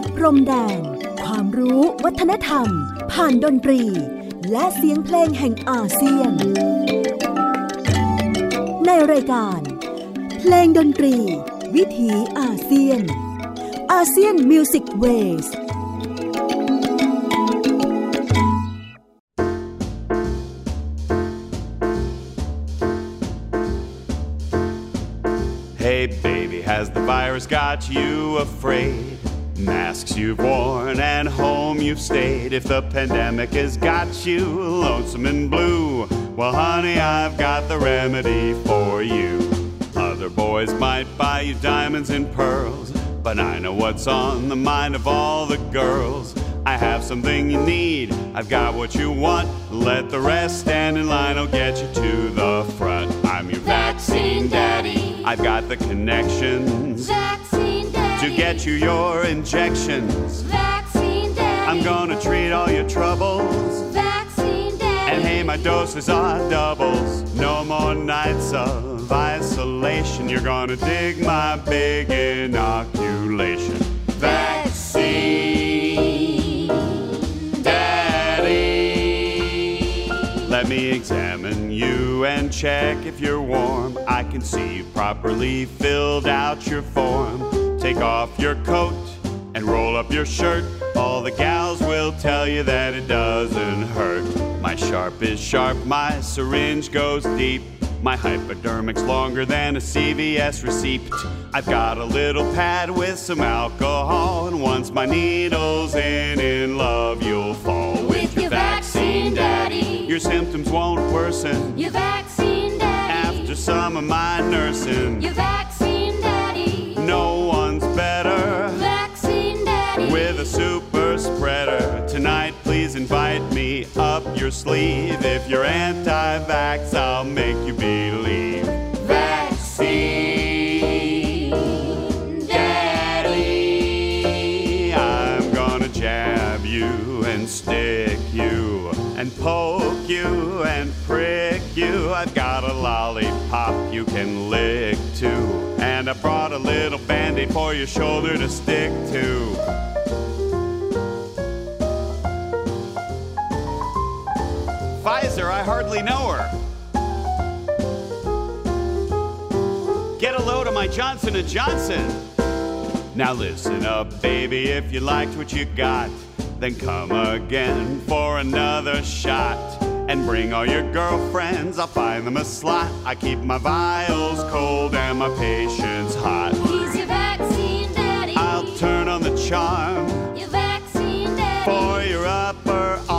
ดพรมแดน ความรู้วัฒนธรรม ผ่านดนตรี และเสียงเพลงแห่งอาเซียน ในรายการ เพลงดนตรี วิถีอาเซียน อาเซียนมิวสิกเวส Hey baby, has the virus got you afraid? Masks you've worn and home you've stayed. If the pandemic has got you lonesome and blue, well, honey, I've got the remedy for you. Other boys might buy you diamonds and pearls, but I know what's on the mind of all the girls. I have something you need, I've got what you want. Let the rest stand in line, I'll get you to the front. I'm your vaccine daddy. I've got the connections Vaccine. To get you your injections. Vaccine Daddy. I'm gonna treat all your troubles. Vaccine Daddy. And hey, my doses are doubles. No more nights of isolation. You're gonna dig my big inoculation. Vaccine Daddy. Let me examine you and check if you're warm. I can see you properly filled out your form. Take off your coat and roll up your shirt. All the gals will tell you that it doesn't hurt. My sharp is sharp, my syringe goes deep. My hypodermic's longer than a CVS receipt. I've got a little pad with some alcohol, and once my needle's in, in love you'll fall. With your vaccine daddy. your symptoms won't worsen. Your vaccine daddy. After some of my nursing, Your vaccine me up your sleeve. If you're anti vax, I'll make you believe. Vaccine Daddy. I'm gonna jab you and stick you and poke you and prick you. I've got a lollipop you can lick too. And I brought a little band aid for your shoulder to stick to. Pfizer, I hardly know her. Get a load of my Johnson & Johnson. Now listen up, baby, if you liked what you got, then come again for another shot. And bring all your girlfriends, I'll find them a slot. I keep my vials cold and my patients hot. He's your vaccine daddy. I'll turn on the charm Your vaccine daddy. for your upper arm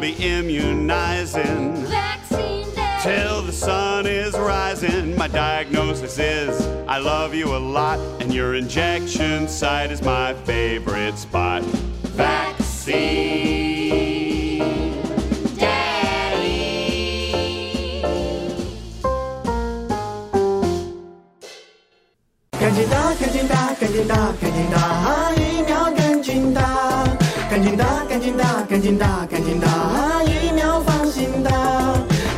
be immunizing. Vaccine day. Till the sun is rising. My diagnosis is I love you a lot, and your injection site is my favorite spot. Vaccine. Candida, candida, candida, candida. 紧打，赶紧打，赶紧打，疫苗，放心打，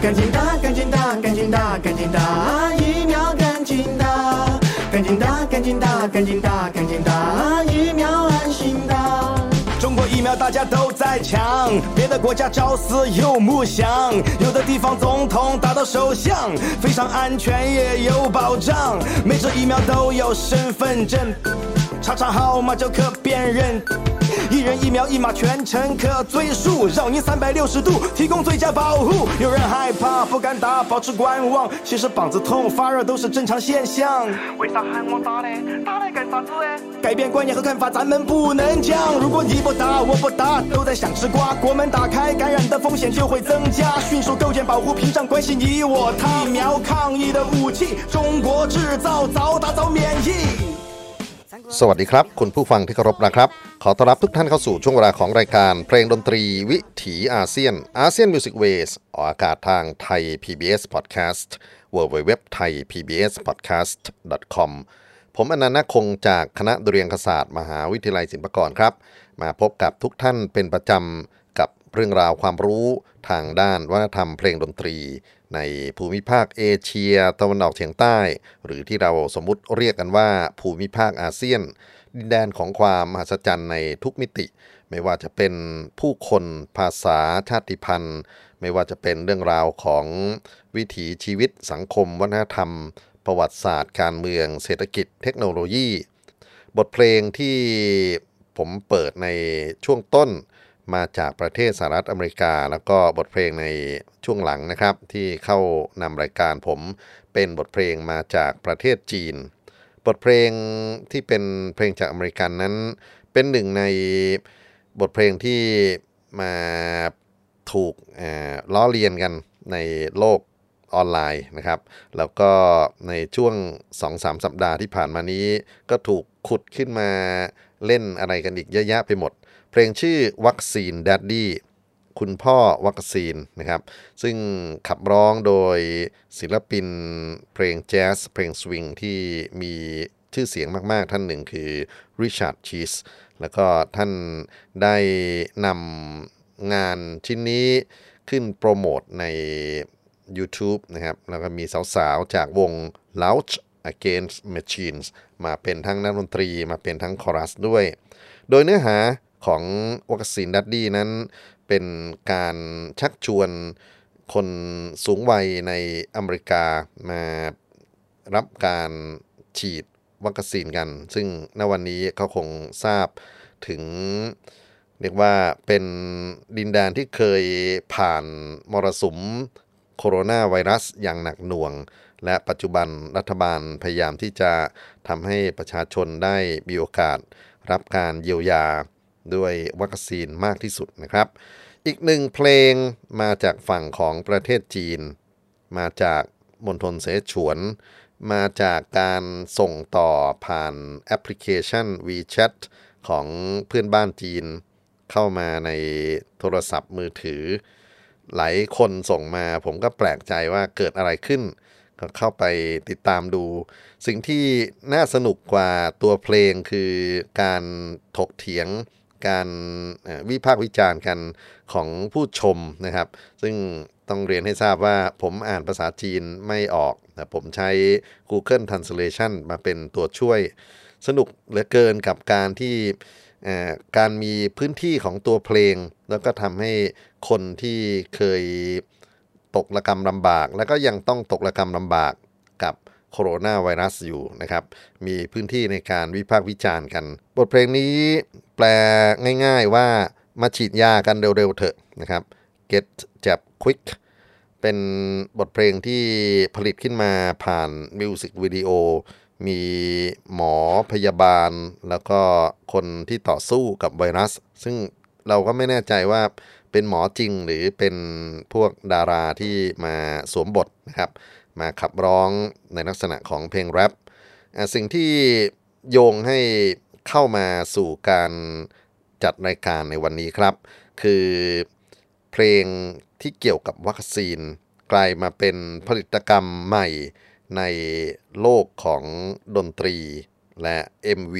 赶紧打，赶紧打，赶紧打，赶紧打疫苗，赶紧打，赶紧打，赶紧打，赶紧打，赶紧打疫苗，安心打。中国疫苗大家都在抢，别的国家朝思又暮想，有的地方总统打到首相，非常安全也有保障，每支疫苗都有身份证，查查号码就可辨认。一人一苗一码全程可追溯，绕您三百六十度提供最佳保护。有人害怕不敢打，保持观望，其实膀子痛发热都是正常现象。为啥喊我打呢？打来干啥子哎？改变观念和看法咱们不能讲。如果你不打，我不打，都在想吃瓜。国门打开，感染的风险就会增加。迅速构建保护屏障，关系你我他。疫苗抗疫的武器，中国制造，早打早免疫。 สวัสดีครับ คุณผู้ฟังที่เคารพนะครับ ขอต้อนรับทุกท่านเข้าสู่ช่วงเวลาของรายการเพลงดนตรีวิถีอาเซียน ASEAN Music Ways ออกอากาศทางไทย PBS Podcast w w w t h a i PBS Podcast com ผมอนันต์คงจากคณะดุริยางคศาสตร์มหาวิทยาลัยศิลปากรครับ มาพบกับทุกท่านเป็นประจำกับเรื่องราวความรู้ทางด้านวัฒนธรรมเพลงดนตรี ในภูมิภาคเอเชียตะวันออกเฉียงใต้ หรือที่เราสมมุติเรียกกันว่าภูมิภาคอาเซียน ดินแดนของความมหัศจรรย์ในทุกมิติ ไม่ว่าจะเป็นผู้คนภาษาชาติพันธุ์ ไม่ว่าจะเป็นเรื่องราวของวิถีชีวิตสังคมวัฒนธรรม ประวัติศาสตร์ การเมือง เศรษฐกิจ เทคโนโลยี บทเพลงที่ผมเปิดในช่วงต้น มาจากประเทศสหรัฐอเมริกา แล้วก็บทเพลงในช่วงหลังนะครับ ที่เข้านำรายการผมเป็นบทเพลงมาจากประเทศจีน บทเพลงที่เป็นเพลงจากอเมริกันนั้น เป็นหนึ่งในบทเพลงที่มาถูกล้อเลียนกันในโลกออนไลน์นะครับ แล้วก็ในช่วง 2-3 สัปดาห์ที่ผ่านมานี้ ก็ถูกขุดขึ้นมาเล่นอะไรกันอีกเยอะแยะไปหมด เพลงชื่อวัคซีน Daddy คุณพ่อวัคซีนนะครับ ซึ่งขับร้องโดยศิลปินเพลงแจ๊สเพลงสวิงที่มีชื่อเสียงมากๆ ท่านหนึ่งคือริชาร์ดชีสแล้วก็ท่านได้นำงานชิ้นนี้ขึ้นโปรโมทใน YouTube นะครับ แล้วก็มีสาวๆ จากวง Lounge Against Machines มาเป็นทั้งนักดนตรีมาเป็นทั้งคอรัสด้วย โดยเนื้อหา ของวัคซีนดัดดี้นั้น เป็นการชักชวนคนสูงวัยในอเมริกามารับการฉีดวัคซีนกัน ซึ่งณวันนี้เขาคงทราบถึงเรียกว่าเป็นดินแดนที่เคยผ่านมรสุมโคโรนาไวรัสอย่างหนักหน่วง และปัจจุบันรัฐบาลพยายามที่จะทำให้ประชาชนได้มีโอกาสรับการเยียวยา ด้วยวัคซีนมากที่สุดนะครับ อีกหนึ่งเพลงมาจากฝั่งของประเทศจีน มาจากมณฑลเสฉวน มาจากการส่งต่อผ่านแอปพลิเคชัน WeChat ของเพื่อนบ้านจีน เข้ามาในโทรศัพท์มือถือ หลายคนส่งมาผมก็แปลกใจว่าเกิดอะไรขึ้น ก็เข้าไปติดตามดู สิ่งที่น่าสนุกกว่าตัวเพลงคือการถกเถียง การวิพากษ์วิจารณ์กันของผู้ชมนะครับ ซึ่งต้องเรียนให้ทราบว่าผมอ่านภาษาจีนไม่ออกแต่ผมใช้ Google Translation มาเป็นตัวช่วย สนุกเหลือเกินกับการที่การมีพื้นที่ของตัวเพลง แล้วก็ทำให้คนที่เคยตกระกรรมลำบาก แล้วก็ยังต้องตกระกรรมลำบากกับ โคโรนาไวรัสอยู่นะครับ มีพื้นที่ในการวิพากษ์วิจารณ์กัน บทเพลงนี้แปลง่ายๆว่ามาฉีดยากันเร็วๆเถอะนะครับ get jab quick เป็นบทเพลงที่ผลิตขึ้นมาผ่านมิวสิกวิดีโอมีหมอพยาบาล แล้วก็คนที่ต่อสู้กับไวรัส ซึ่งเราก็ไม่แน่ใจว่าเป็นหมอจริงหรือเป็นพวกดาราที่มาสวมบทนะครับ มาขับร้องในลักษณะของเพลงแรปสิ่งที่โยงให้เข้ามาสู่การจัดรายการในวันนี้ครับ คือเพลงที่เกี่ยวกับวัคซีน กลายมาเป็นผลิตกรรมใหม่ในโลกของดนตรี และ MV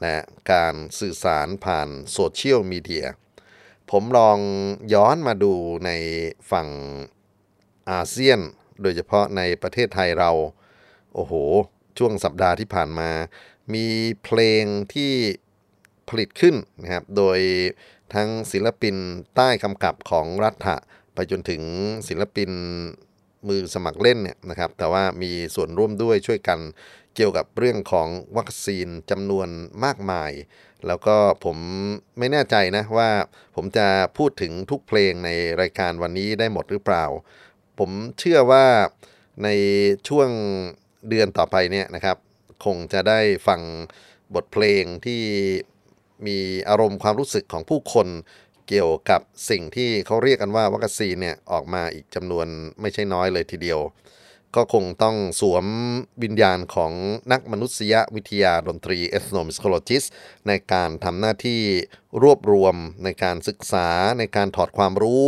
และการสื่อสารผ่านโซเชียลมีเดีย ผมลองย้อนมาดูในฝั่งอาเซียน โดยเฉพาะในประเทศไทยเรา โอ้โห ช่วงสัปดาห์ที่ผ่านมา มีเพลงที่ผลิตขึ้นนะครับ โดยทั้งศิลปินใต้กำกับของรัฐะไปจนถึงศิลปินมือสมัครเล่นเนี่ยนะครับ แต่ว่ามีส่วนร่วมด้วยช่วยกันเกี่ยวกับเรื่องของวัคซีนจำนวนมากมาย แล้วก็ผมไม่แน่ใจนะว่าผมจะพูดถึงทุกเพลงในรายการวันนี้ได้หมดหรือเปล่า ผมเชื่อว่าในช่วงเดือนต่อไปเนี่ยนะครับ คงจะได้ฟังบทเพลงที่มีอารมณ์ความรู้สึกของผู้คนเกี่ยวกับสิ่งที่เขาเรียกกันว่าวัคซีนเนี่ยออกมาอีกจำนวนไม่ใช่น้อยเลยทีเดียว ก็คงต้องสวมวิญญาณของนักมนุษยวิทยาดนตรี ethnomusicologist ในการทำหน้าที่รวบรวมในการศึกษาในการถอดความรู้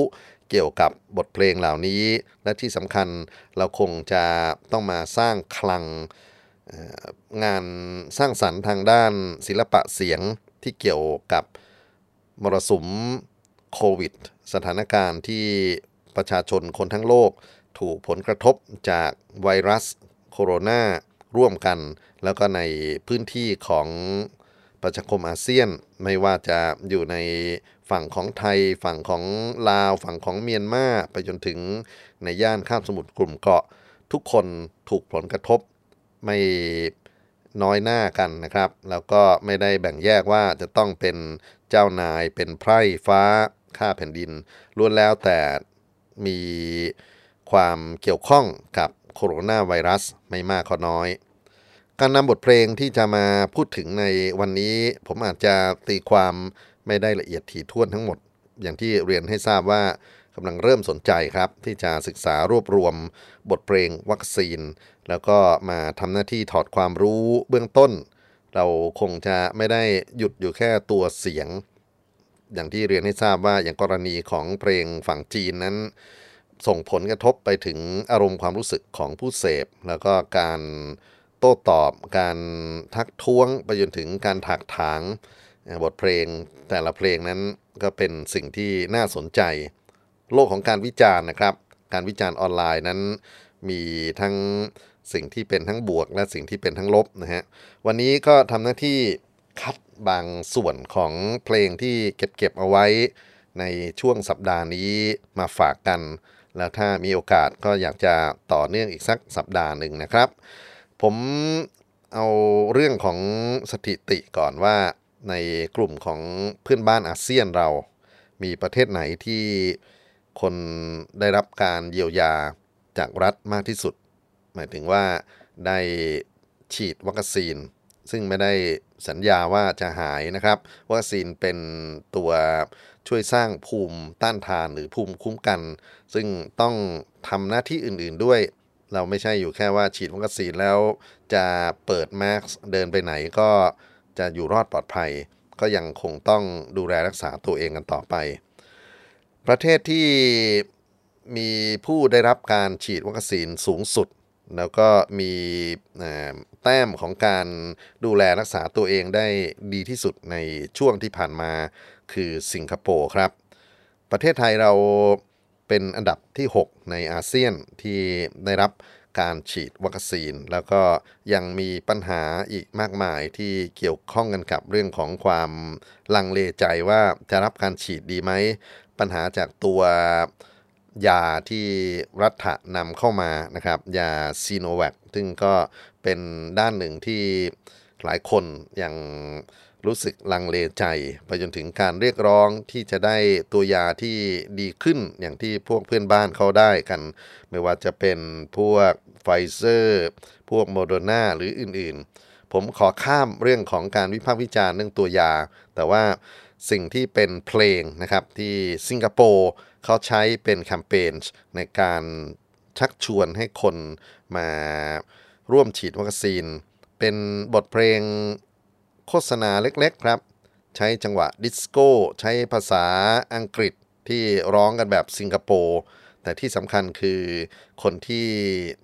เกี่ยวกับบทเพลงเหล่านี้ และที่สำคัญเราคงจะต้องมาสร้างคลังงานสร้างสรรค์ทางด้านศิลปะเสียงที่เกี่ยวกับมรสุมโควิด สถานการณ์ที่ประชาชนคนทั้งโลกถูกผลกระทบจากไวรัสโคโรนาร่วมกัน แล้วก็ในพื้นที่ของประชาคมอาเซียน ไม่ว่าจะอยู่ใน ฝั่งของไทย ฝั่งของลาว ฝั่งของเมียนมาไปจนถึงในย่านข้ามสมุทรกลุ่มเกาะ ทุกคนถูกผลกระทบไม่น้อยหน้ากันนะครับ แล้วก็ไม่ได้แบ่งแยกว่าจะต้องเป็นเจ้านายเป็นไพร่ฟ้าข้าแผ่นดินล้วนแล้วแต่มีความเกี่ยวข้องกับโคโรนาไวรัสไม่มากก็น้อย การนำบทเพลงที่จะมาพูดถึงในวันนี้ ผมอาจจะตีความ ไม่ได้ละเอียดถี่ถ้วนทั้งหมด อย่างที่เรียนให้ทราบว่ากำลังเริ่มสนใจครับ ที่จะศึกษารวบรวมบทเพลงวัคซีน แล้วก็มาทำหน้าที่ถอดความรู้เบื้องต้น เราคงจะไม่ได้หยุดอยู่แค่ตัวเสียง อย่างที่เรียนให้ทราบว่าอย่างกรณีของเพลงฝั่งจีนนั้น ส่งผลกระทบไปถึงอารมณ์ความรู้สึกของผู้เสพ แล้วก็การโต้ตอบ การทักท้วงไปจนถึงการถักถาง บทเพลงแต่ละเพลงนั้นก็เป็นสิ่งที่น่าสนใจ โลกของการวิจารณ์นะครับ การวิจารณ์ออนไลน์นั้น มีทั้งสิ่งที่เป็นทั้งบวก และสิ่งที่เป็นทั้งลบนะฮะวันนี้ก็ทำหน้าที่คัดบางส่วนของเพลงที่เก็บเก็บเอาไว้ ในช่วงสัปดาห์นี้มาฝากกัน แล้วถ้ามีโอกาสก็อยากจะต่อเนื่องอีกสักสัปดาห์หนึ่งนะครับ ผมเอาเรื่องของสถิติก่อนว่า ในกลุ่มของเพื่อนบ้านอาเซียนเรา มีประเทศไหนที่คนได้รับการเยียวยาจากรัฐมากที่สุด หมายถึงว่าได้ฉีดวัคซีน ซึ่งไม่ได้สัญญาว่าจะหายนะครับ วัคซีนเป็นตัวช่วยสร้างภูมิต้านทานหรือภูมิคุ้มกัน ซึ่งต้องทำหน้าที่อื่นๆด้วย เราไม่ใช่อยู่แค่ว่าฉีดวัคซีนแล้วจะเปิดแมสเดินไปไหนก็ จะอยู่รอดปลอดภัย ก็ยังคงต้องดูแลรักษาตัวเองกันต่อไป ประเทศที่มีผู้ได้รับการฉีดวัคซีนสูงสุด แล้วก็มีเอ่อแต้มของการดูแลรักษาตัวเองได้ดีที่สุดในช่วงที่ผ่านมาคือสิงคโปร์ครับ ประเทศไทยเราเป็นอันดับที่ 6 ในอาเซียนที่ได้รับ การฉีดวัคซีน แล้วก็ยังมีปัญหาอีกมากมายที่เกี่ยวข้องกันกับเรื่องของความลังเลใจว่าจะรับการฉีดดีไหม ปัญหาจากตัวยาที่รัฐนำเข้ามานะครับ ยาซีโนแวคซึ่งก็เป็นด้านหนึ่งที่หลายคนยัง รู้สึกลังเลใจไปจนถึงการเรียกร้องที่จะได้ตัวยาที่ดีขึ้นอย่างที่พวกเพื่อนบ้านเขาได้กัน ไม่ว่าจะเป็นพวกไฟเซอร์ พวกโมโดนาหรืออื่นๆ ผมขอข้ามเรื่องของการวิพากษ์วิจารณ์เรื่องตัวยา แต่ว่าสิ่งที่เป็นเพลงนะครับที่สิงคโปร์เขาใช้เป็นแคมเปญในการชักชวนให้คนมาร่วมฉีดวัคซีน เป็นบทเพลง โฆษณาเล็กๆครับ ใช้จังหวะดิสโก้ ใช้ภาษาอังกฤษที่ร้องกันแบบสิงคโปร์แต่ที่สำคัญคือคนที่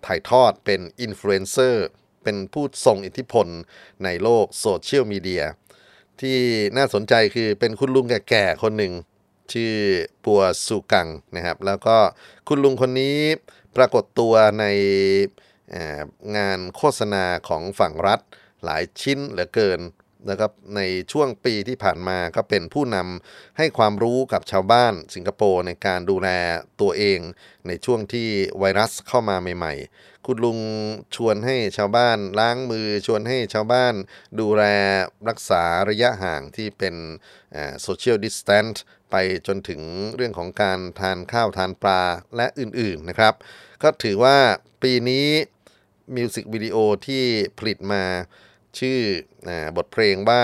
ถ่ายทอดเป็นอินฟลูเอนเซอร์เป็นผู้ทรงอิทธิพลในโลกโซเชียลมีเดียที่น่าสนใจคือเป็นคุณลุงแก่ๆคนหนึ่ง ชื่อปัวสุกังนะครับ แล้วก็คุณลุงคนนี้ปรากฏตัวในงานโฆษณาของฝั่งรัฐหลายชิ้นเหลือเกิน นะครับในช่วงปีที่ผ่านมาก็เป็นผู้นำให้ความรู้กับชาวบ้านสิงคโปร์ในการดูแลตัวเอง ในช่วงที่ไวรัสเข้ามาใหม่ๆ คุณลุงชวนให้ชาวบ้านล้างมือชวนให้ชาวบ้านดูแลรักษาระยะห่างที่เป็น social distance ไปจนถึงเรื่องของการทานข้าวทานปลาและอื่นๆนะครับ ก็ถือว่าปีนี้มิวสิกวิดีโอที่ผลิตมา ชื่อบทเพลงว่า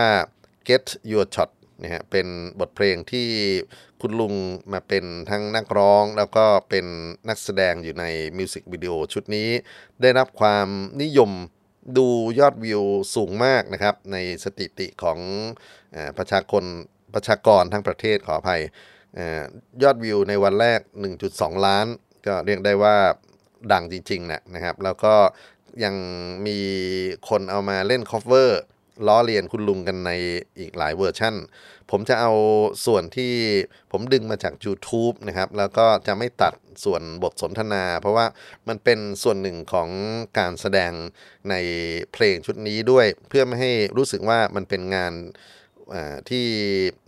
Get Your Shot นะฮะเป็นบทเพลงที่คุณลุงมาเป็นทั้งนักร้อง แล้วก็เป็นนักแสดงอยู่ในมิวสิกวิดีโอชุดนี้ ได้รับความนิยมดูยอดวิวสูงมากนะครับ ในสถิติของประชากรประชากรทั้งประเทศขออภัยยอดวิวในวันแรก 1.2 ล้าน ก็เรียกได้ว่าดังจริงๆนะนะครับ แล้วก็ ยังมีคนเอามาเล่น cover ล้อเลียนคุณลุงกันในอีกหลายเวอร์ชั่น ผมจะเอาส่วนที่ผมดึงมาจาก YouTube นะครับ แล้วก็จะไม่ตัดส่วนบทสนทนา เพราะว่ามันเป็นส่วนหนึ่งของการแสดงในเพลงชุดนี้ด้วย เพื่อไม่ให้รู้สึกว่ามันเป็นงานที่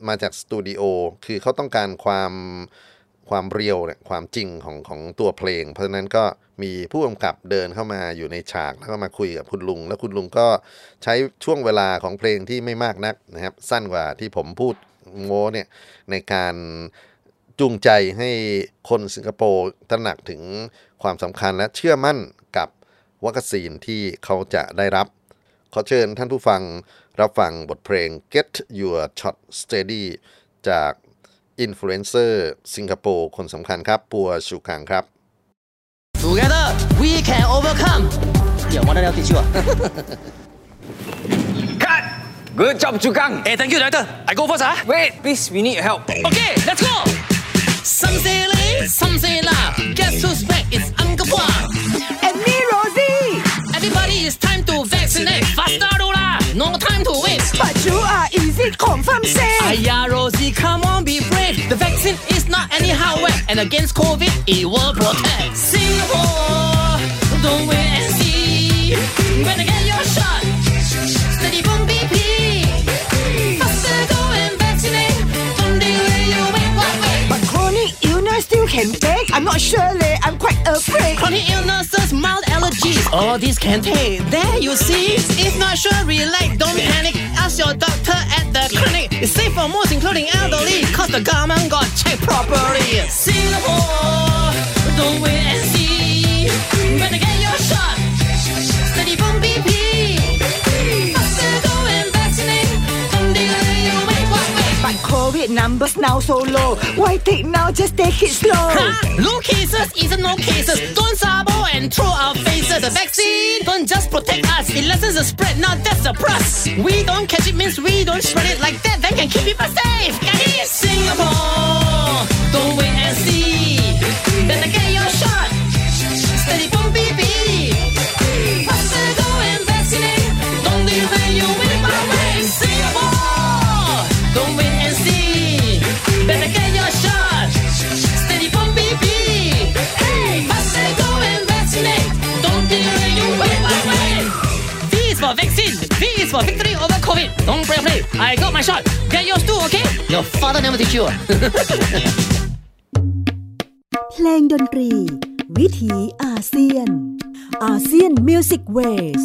มาจากสตูดิโอ คือเขาต้องการความความเรียวเนี่ยความจริงของของตัวเพลง เพราะฉะนั้นก็ มีผู้กำกับเดินเข้ามาอยู่ในฉากแล้วก็มาคุยกับคุณลุง แล้วคุณลุงก็ใช้ช่วงเวลาของเพลงที่ไม่มากนักนะครับ สั้นกว่าที่ผมพูดโม้เนี่ยในการจูงใจให้คนสิงคโปร์ตระหนักถึงความสำคัญและเชื่อมั่นกับวัคซีนที่เขาจะได้รับ ขอเชิญท่านผู้ฟังรับฟังบทเพลง Get Your Shot Steady จากอินฟลูเอนเซอร์สิงคโปร์คนสำคัญครับ ปัวชูคังครับ Together, we can overcome. Ya mana dia teach you? Cut! Good job, Chukang. Eh, hey, thank you, Director. I go first, ah. Huh? Wait, please, we need your help. Okay, let's go! Some say lay, some say la. Guess who's back? But you are easy confirm Aya Rosie come on be brave. The vaccine is not anyhow wet. And against COVID it will protect. Singapore Don't wait and see. Better get your shot can take I'm not sure leh I'm quite afraid Chronic illnesses, mild allergies, all these can take. There you see. If not sure, relax, don't panic. Ask your doctor at the clinic. It's safe for most, including elderly, cause the government got checked properly. Singapore, don't wait and see. Numbers now so low why take now just take it slow Huh? Low cases isn't no cases. Don't sabo and throw our faces. The vaccine don't just protect us, it lessens the spread. Now that's a plus. We don't catch it means we don't spread it like that. That can keep people safe. It? Singapore, don't wait and see. Better get your shot. Steady boom BB. For victory over COVID. Don't play play. I got my shot. Get yours too, okay? Your father never teach you. เพลงดนตรี วิถีอาเซียน ASEAN Music Ways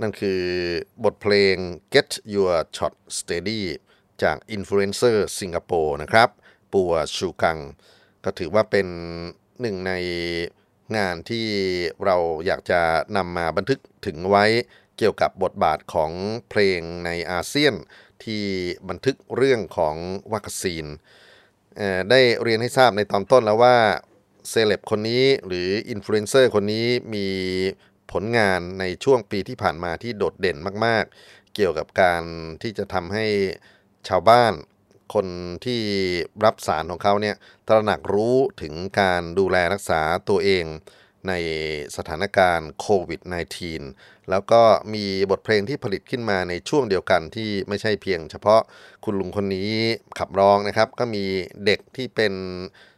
นั่นคือบทเพลง Get Your Shot Steady จาก Influencer สิงคโปร์นะครับ ปัวชูกัง ก็ถือว่าเป็นหนึ่งใน งานที่เราอยากจะนำมาบันทึกถึงไว้เกี่ยวกับบทบาทของเพลงในอาเซียน ที่บันทึกเรื่องของวัคซีน ได้เรียนให้ทราบในตอนต้นแล้วว่าเซเลบคนนี้หรืออินฟลูเอนเซอร์คนนี้มีผลงานในช่วงปีที่ผ่านมาที่โดดเด่นมาก ๆ เกี่ยวกับการที่จะทำให้ชาวบ้าน คนที่รับสารของเขาเนี่ยตระหนักรู้ถึงการดูแลรักษาตัวเองในสถานการณ์โควิด -19 แล้วก็มีบทเพลงที่ผลิตขึ้นมาในช่วงเดียวกันที่ไม่ใช่เพียงเฉพาะคุณลุงคนนี้ขับร้องนะครับ ก็มีเด็กที่เป็น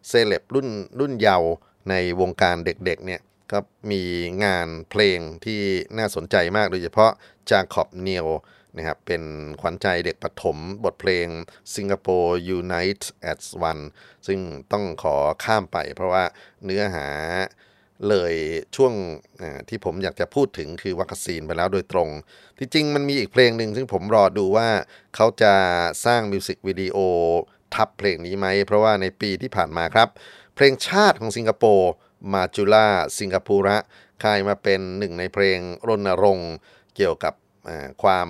เซเลบรุ่นรุ่นเยาว์ในวงการเด็กๆเนี่ยก็มีงานเพลงที่น่าสนใจมากโดยเฉพาะจาคอบเนียล นะครับเป็นขวัญใจเด็กประถมบทเพลง Singapore Unite as One ซึ่งต้องขอข้ามไปเพราะว่าเนื้อหาเลยช่วงที่ผมอยากจะพูดถึงคือวัคซีนไปแล้วโดยตรง ที่จริงมันมีอีกเพลงหนึ่งซึ่งผมรอดูว่าเขาจะสร้างมิวสิกวิดีโอทับเพลงนี้ไหม เพราะว่าในปีที่ผ่านมาครับ เพลงชาติของสิงคโปร์มาจูล่าสิงคโประกลายมาเป็นหนึ่งในเพลงรณรงค์เกี่ยวกับ ความ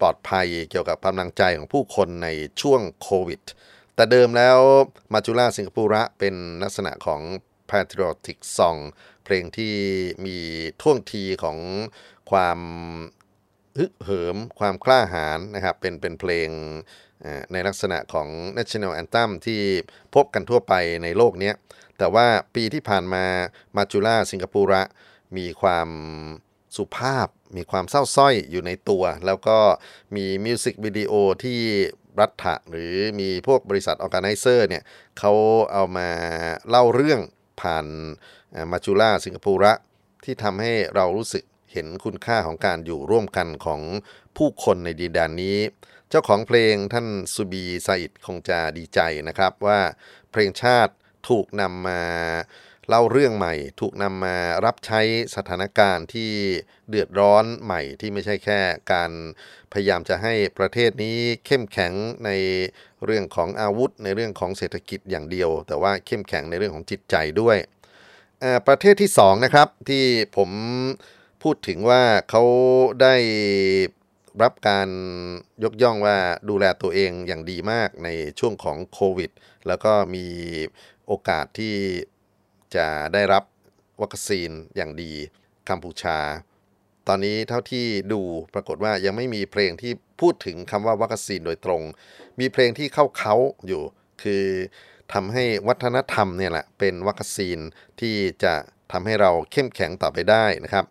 ปลอดภัยเกี่ยวกับกำลังใจของผู้คนในช่วงโควิด แต่เดิมแล้วมาจูล่าสิงคโประเป็นลักษณะของ patriotic song เพลงที่มีท่วงทีของความฮึกเหิมความกล้าหาญนะครับเป็นเป็นเพลงในลักษณะของ national anthem ที่พบกันทั่วไปในโลกนี้แต่ว่าปีที่ผ่านมา Majulah Singapura มีความสุภาพ มีความเศร้าสร้อยอยู่ในตัว แล้วก็มีมิวสิกวิดีโอที่รัฐหรือมีพวกบริษัท organizer เนี่ยเขาเอามาเล่าเรื่องผ่าน Majulah Singapura ที่ทำให้เรารู้สึกเห็นคุณค่าของการอยู่ร่วมกันของผู้คนในดินแดนนี้ เจ้าของเพลงท่านซูบีไซอิดคงจะดีใจนะครับว่าเพลงชาติถูกนำมา เล่าเรื่องใหม่ถูกนำมารับใช้สถานการณ์ที่เดือดร้อนใหม่ที่ไม่ใช่แค่การพยายามจะให้ประเทศนี้เข้มแข็งในเรื่องของอาวุธ ในเรื่องของเศรษฐกิจอย่างเดียว แต่ว่าเข้มแข็งในเรื่องของจิตใจด้วย ประเทศที่สองนะครับที่ผมพูดถึงว่าเขาได้รับการยกย่องว่าดูแลตัวเองอย่างดีมากในช่วงของโควิด แล้วก็มีโอกาสที่ จะได้รับวัคซีนอย่างดีกัมพูชา ตอนนี้เท่าที่ดูปรากฏว่ายังไม่มีเพลงที่พูดถึงคำว่าวัคซีนโดยตรง มีเพลงที่เข้าเขาอยู่คือทำให้วัฒนธรรมเนี่ยแหละเป็นวัคซีนที่จะทำให้เราเข้มแข็งต่อไปได้นะครับ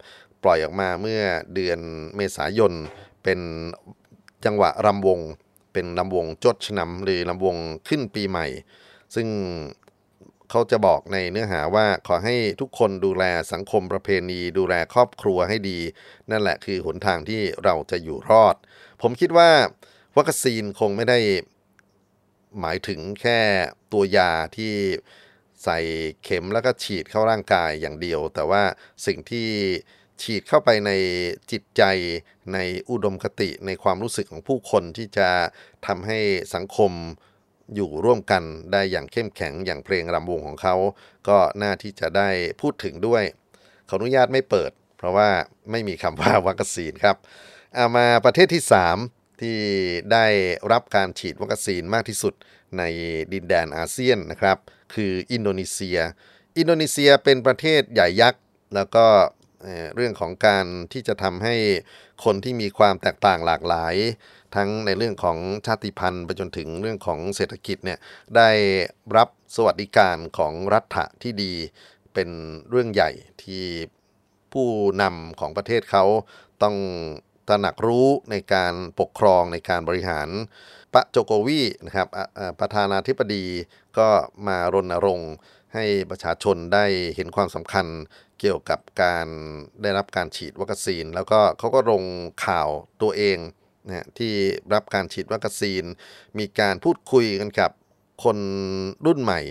ปล่อยออกมาเมื่อเดือนเมษายน เป็นจังหวะรำวง เป็นลำวงจดชนำหรือลำวงขึ้นปีใหม่ ซึ่ง เขาจะบอกในเนื้อหาว่าขอให้ทุกคนดูแลสังคมประเพณี ดูแลครอบครัวให้ดี นั่นแหละคือหนทางที่เราจะอยู่รอด ผมคิดว่าวัคซีนคงไม่ได้หมายถึงแค่ตัวยาที่ใส่เข็มแล้วก็ฉีดเข้าร่างกายอย่างเดียว แต่ว่าสิ่งที่ฉีดเข้าไปในจิตใจในอุดมคติในความรู้สึกของผู้คนที่จะทำให้สังคม อยู่ร่วมกันได้อย่างเข้มแข็งอย่างเพลงรำวงของเขา ก็น่าที่จะได้พูดถึงด้วยขออนุญาตไม่เปิด เพราะว่าไม่มีคำว่าวัคซีนครับเอามาประเทศที่ 3 ที่ได้รับการฉีดวัคซีนมากที่สุดในดินแดนอาเซียนนะครับ คืออินโดนีเซีย อินโดนีเซียเป็นประเทศใหญ่ยักษ์ แล้วก็เอ่อเรื่องของการที่จะทำให้คนที่มีความแตกต่างหลากหลาย ทั้งในเรื่องของชาติพันธุ์ไปจนถึงเรื่องของเศรษฐกิจเนี่ยได้รับสวัสดิการของรัฐะที่ดีเป็นเรื่องใหญ่ที่ผู้นำของประเทศเขาต้องตระหนักรู้ในการปกครองในการบริหารปะโจโกวีนะครับประธานาธิบดีก็มารณรงค์ให้ประชาชนได้เห็นความสำคัญเกี่ยวกับการได้รับการฉีดวัคซีน แล้วก็เขาก็ลงข่าวตัวเอง นะที่รับการฉีดวัคซีน มีการพูดคุยกันกับคนรุ่นใหม่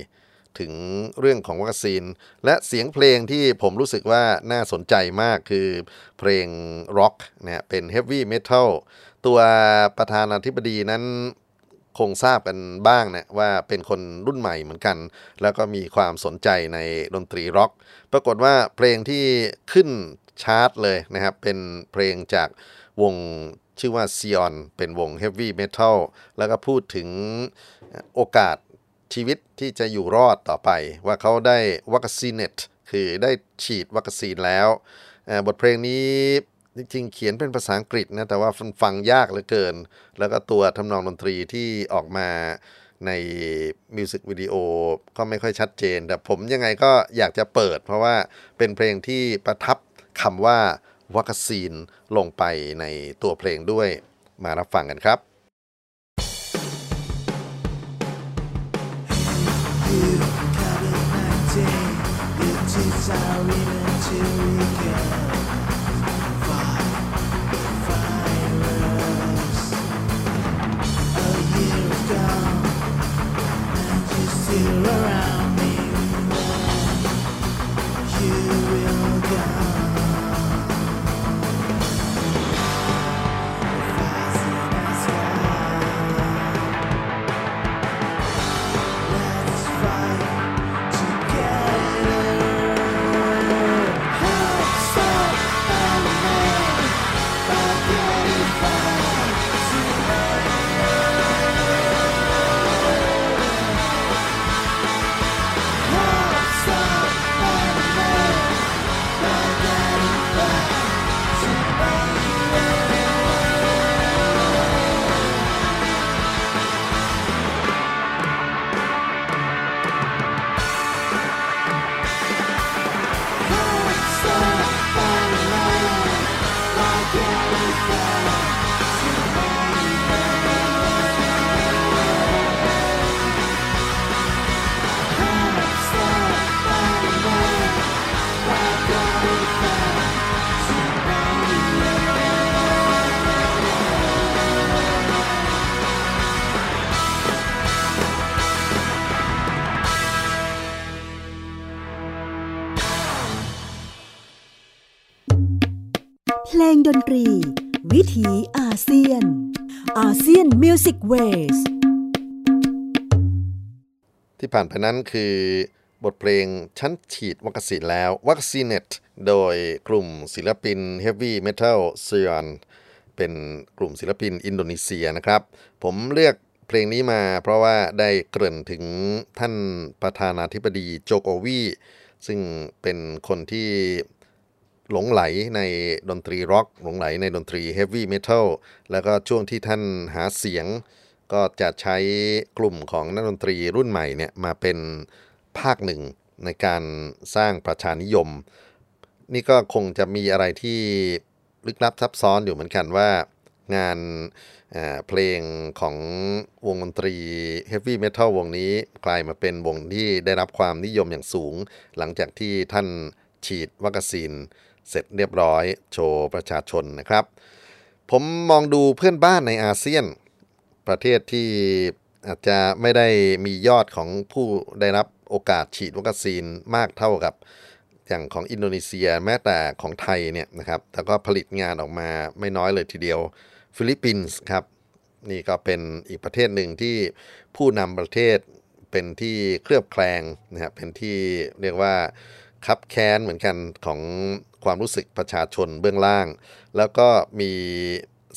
ถึงเรื่องของวัคซีน และเสียงเพลงที่ผมรู้สึกว่าน่าสนใจมากคือเพลงร็อกนะเป็นเฮฟวี่เมทัลตัวประธานาธิบดีนั้นคงทราบกันบ้างนะว่าเป็นคนรุ่นใหม่เหมือนกัน แล้วก็มีความสนใจในดนตรีร็อก ปรากฏว่าเพลงที่ขึ้นชาร์ตเลยนะครับ เป็นเพลงจากวง ชื่อว่าซีออนเป็นวงเฮฟวี่เมทัลแล้วก็พูดถึงโอกาสชีวิตที่จะอยู่รอดต่อไป ว่าเขาได้วัคซีนเนตคือได้ฉีดวัคซีนแล้ว บทเพลงนี้จริงๆเขียนเป็นภาษาอังกฤษนะ แต่ว่าฟังยากเหลือเกิน แล้วก็ตัวทำนองดนตรีที่ออกมาในมิวสิกวิดีโอก็ไม่ค่อยชัดเจน แต่ผมยังไงก็อยากจะเปิด เพราะว่าเป็นเพลงที่ประทับคำว่า วัคซีนลงไปในตัวเพลงด้วยมารับฟังกันครับ Together, Music Waysที่ผ่านไปนั้นคือบทเพลงฉันฉีดวัคซีนแล้ว vaccinated โดยกลุ่มศิลปิน Heavy Metal s i o n เป็นกลุ่มศิลปินอินโดนีเซียนะครับ ผมเลือกเพลงนี้มาเพราะว่าได้เกริ่นถึงท่านประธานาธิบดีโจโกวีซึ่งเป็นคนที่หลงใหลในดนตรีร็อกหลงใหลในดนตรีเฮฟวี่เมทัลแล้วก็ช่วงที่ท่านหาเสียง ก็จะใช้กลุ่มของนักดนตรีรุ่นใหม่เนี่ยมาเป็นภาคหนึ่งในการสร้างประชานิยม นี่ก็คงจะมีอะไรที่ลึกลับซับซ้อนอยู่เหมือนกันว่างานเเพลงของวงดนตรีเฮฟวี่เมทัลวงนี้กลายมาเป็นวงที่ได้รับความนิยมอย่างสูง หลังจากที่ท่านฉีดวัคซีนเสร็จเรียบร้อยโชว์ประชาชนนะครับ ผมมองดูเพื่อนบ้านในอาเซียน ประเทศที่อาจจะไม่ได้มียอดของผู้ได้รับโอกาสฉีดวัคซีนมากเท่ากับ อย่างของอินโดนีเซียแม้แต่ของไทยเนี่ยนะครับแต่ก็ผลิตงานออกมาไม่น้อยเลยทีเดียว ฟิลิปปินส์ครับ นี่ก็เป็นอีกประเทศหนึ่งที่ผู้นำประเทศเป็นที่เคลือบแคลงนะครับเป็นที่เรียกว่าคับแค้นเหมือนกันของความรู้สึกประชาชนเบื้องล่าง แล้วก็มี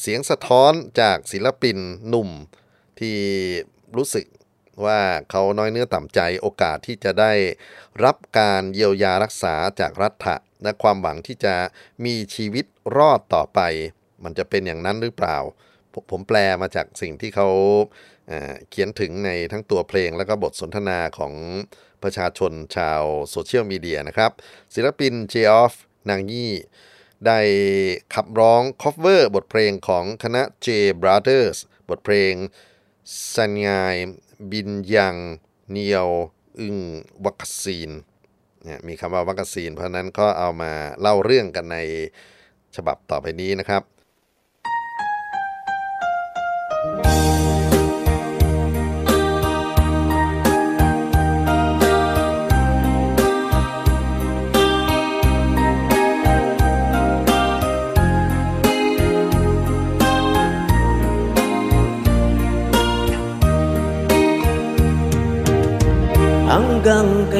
เสียงสะท้อนจากศิลปินหนุ่มที่รู้สึกว่าเขาน้อยเนื้อต่ำใจโอกาสที่จะได้รับการเยียวยารักษาจากรัฐะและความหวังที่จะมีชีวิตรอดต่อไป มันจะเป็นอย่างนั้นหรือเปล่า ผมแปลมาจากสิ่งที่เขาเเขียนถึงในทั้งตัวเพลงแล้วก็บทสนทนาของประชาชนชาวโซเชียลมีเดียนะครับ ศิลปินเจออฟนางยี่ ได้ขับร้องคอฟเวอร์บทเพลงของคณะ J Brothers บทเพลงสัญญายบินยังเนียวอึงวัคซีนเนี่ยมีคำว่าวัคซีน เพราะนั้นก็เอามาเล่าเรื่องกันในฉบับต่อไปนี้นะครับ Hanggang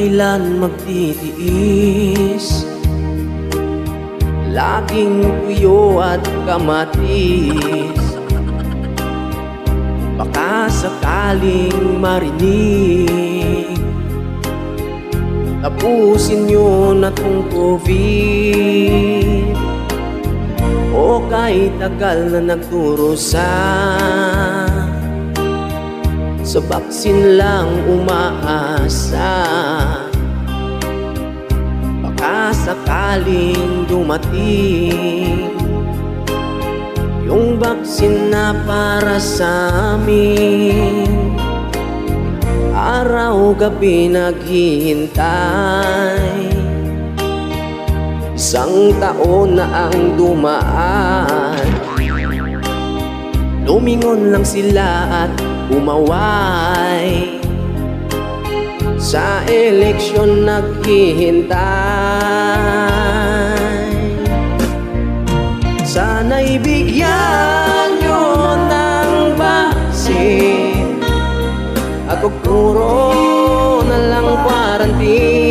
kailan magtitiis? Laging tuyo at kamatis. Baka sakaling marinig. Tapusin nyo na tong COVID O kay tagal na nagturo sa sa baksin lang umaasa. Baka sakaling dumating Yung baksin na para sa amin. Araw-gabi naghihintay. Isang taon na ang dumaan. Lumingon lang sila at umaway. Sa eleksyon naghihintay. Sana'y bigyan nyo ng At huwag puro na lang quarantine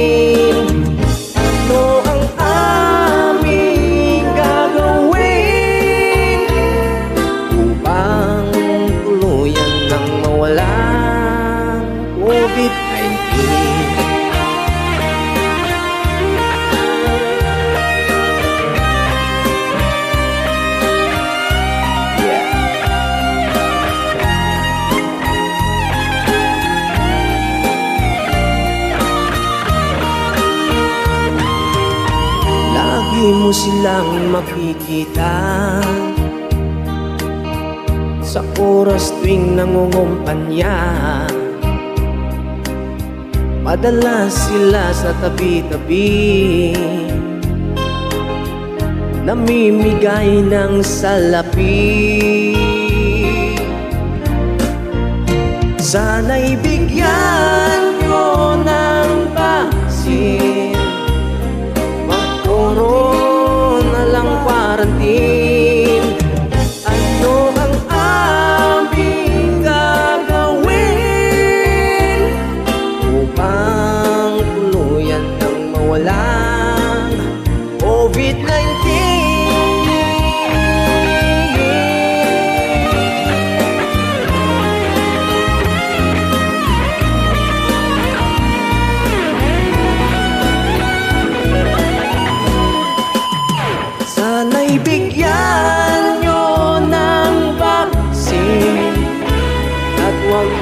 silang makikita. Sa oras tuwing nangungumpanya Madalas sila sa tabi-tabi. Namimigay ng salapi Sana'y bigyan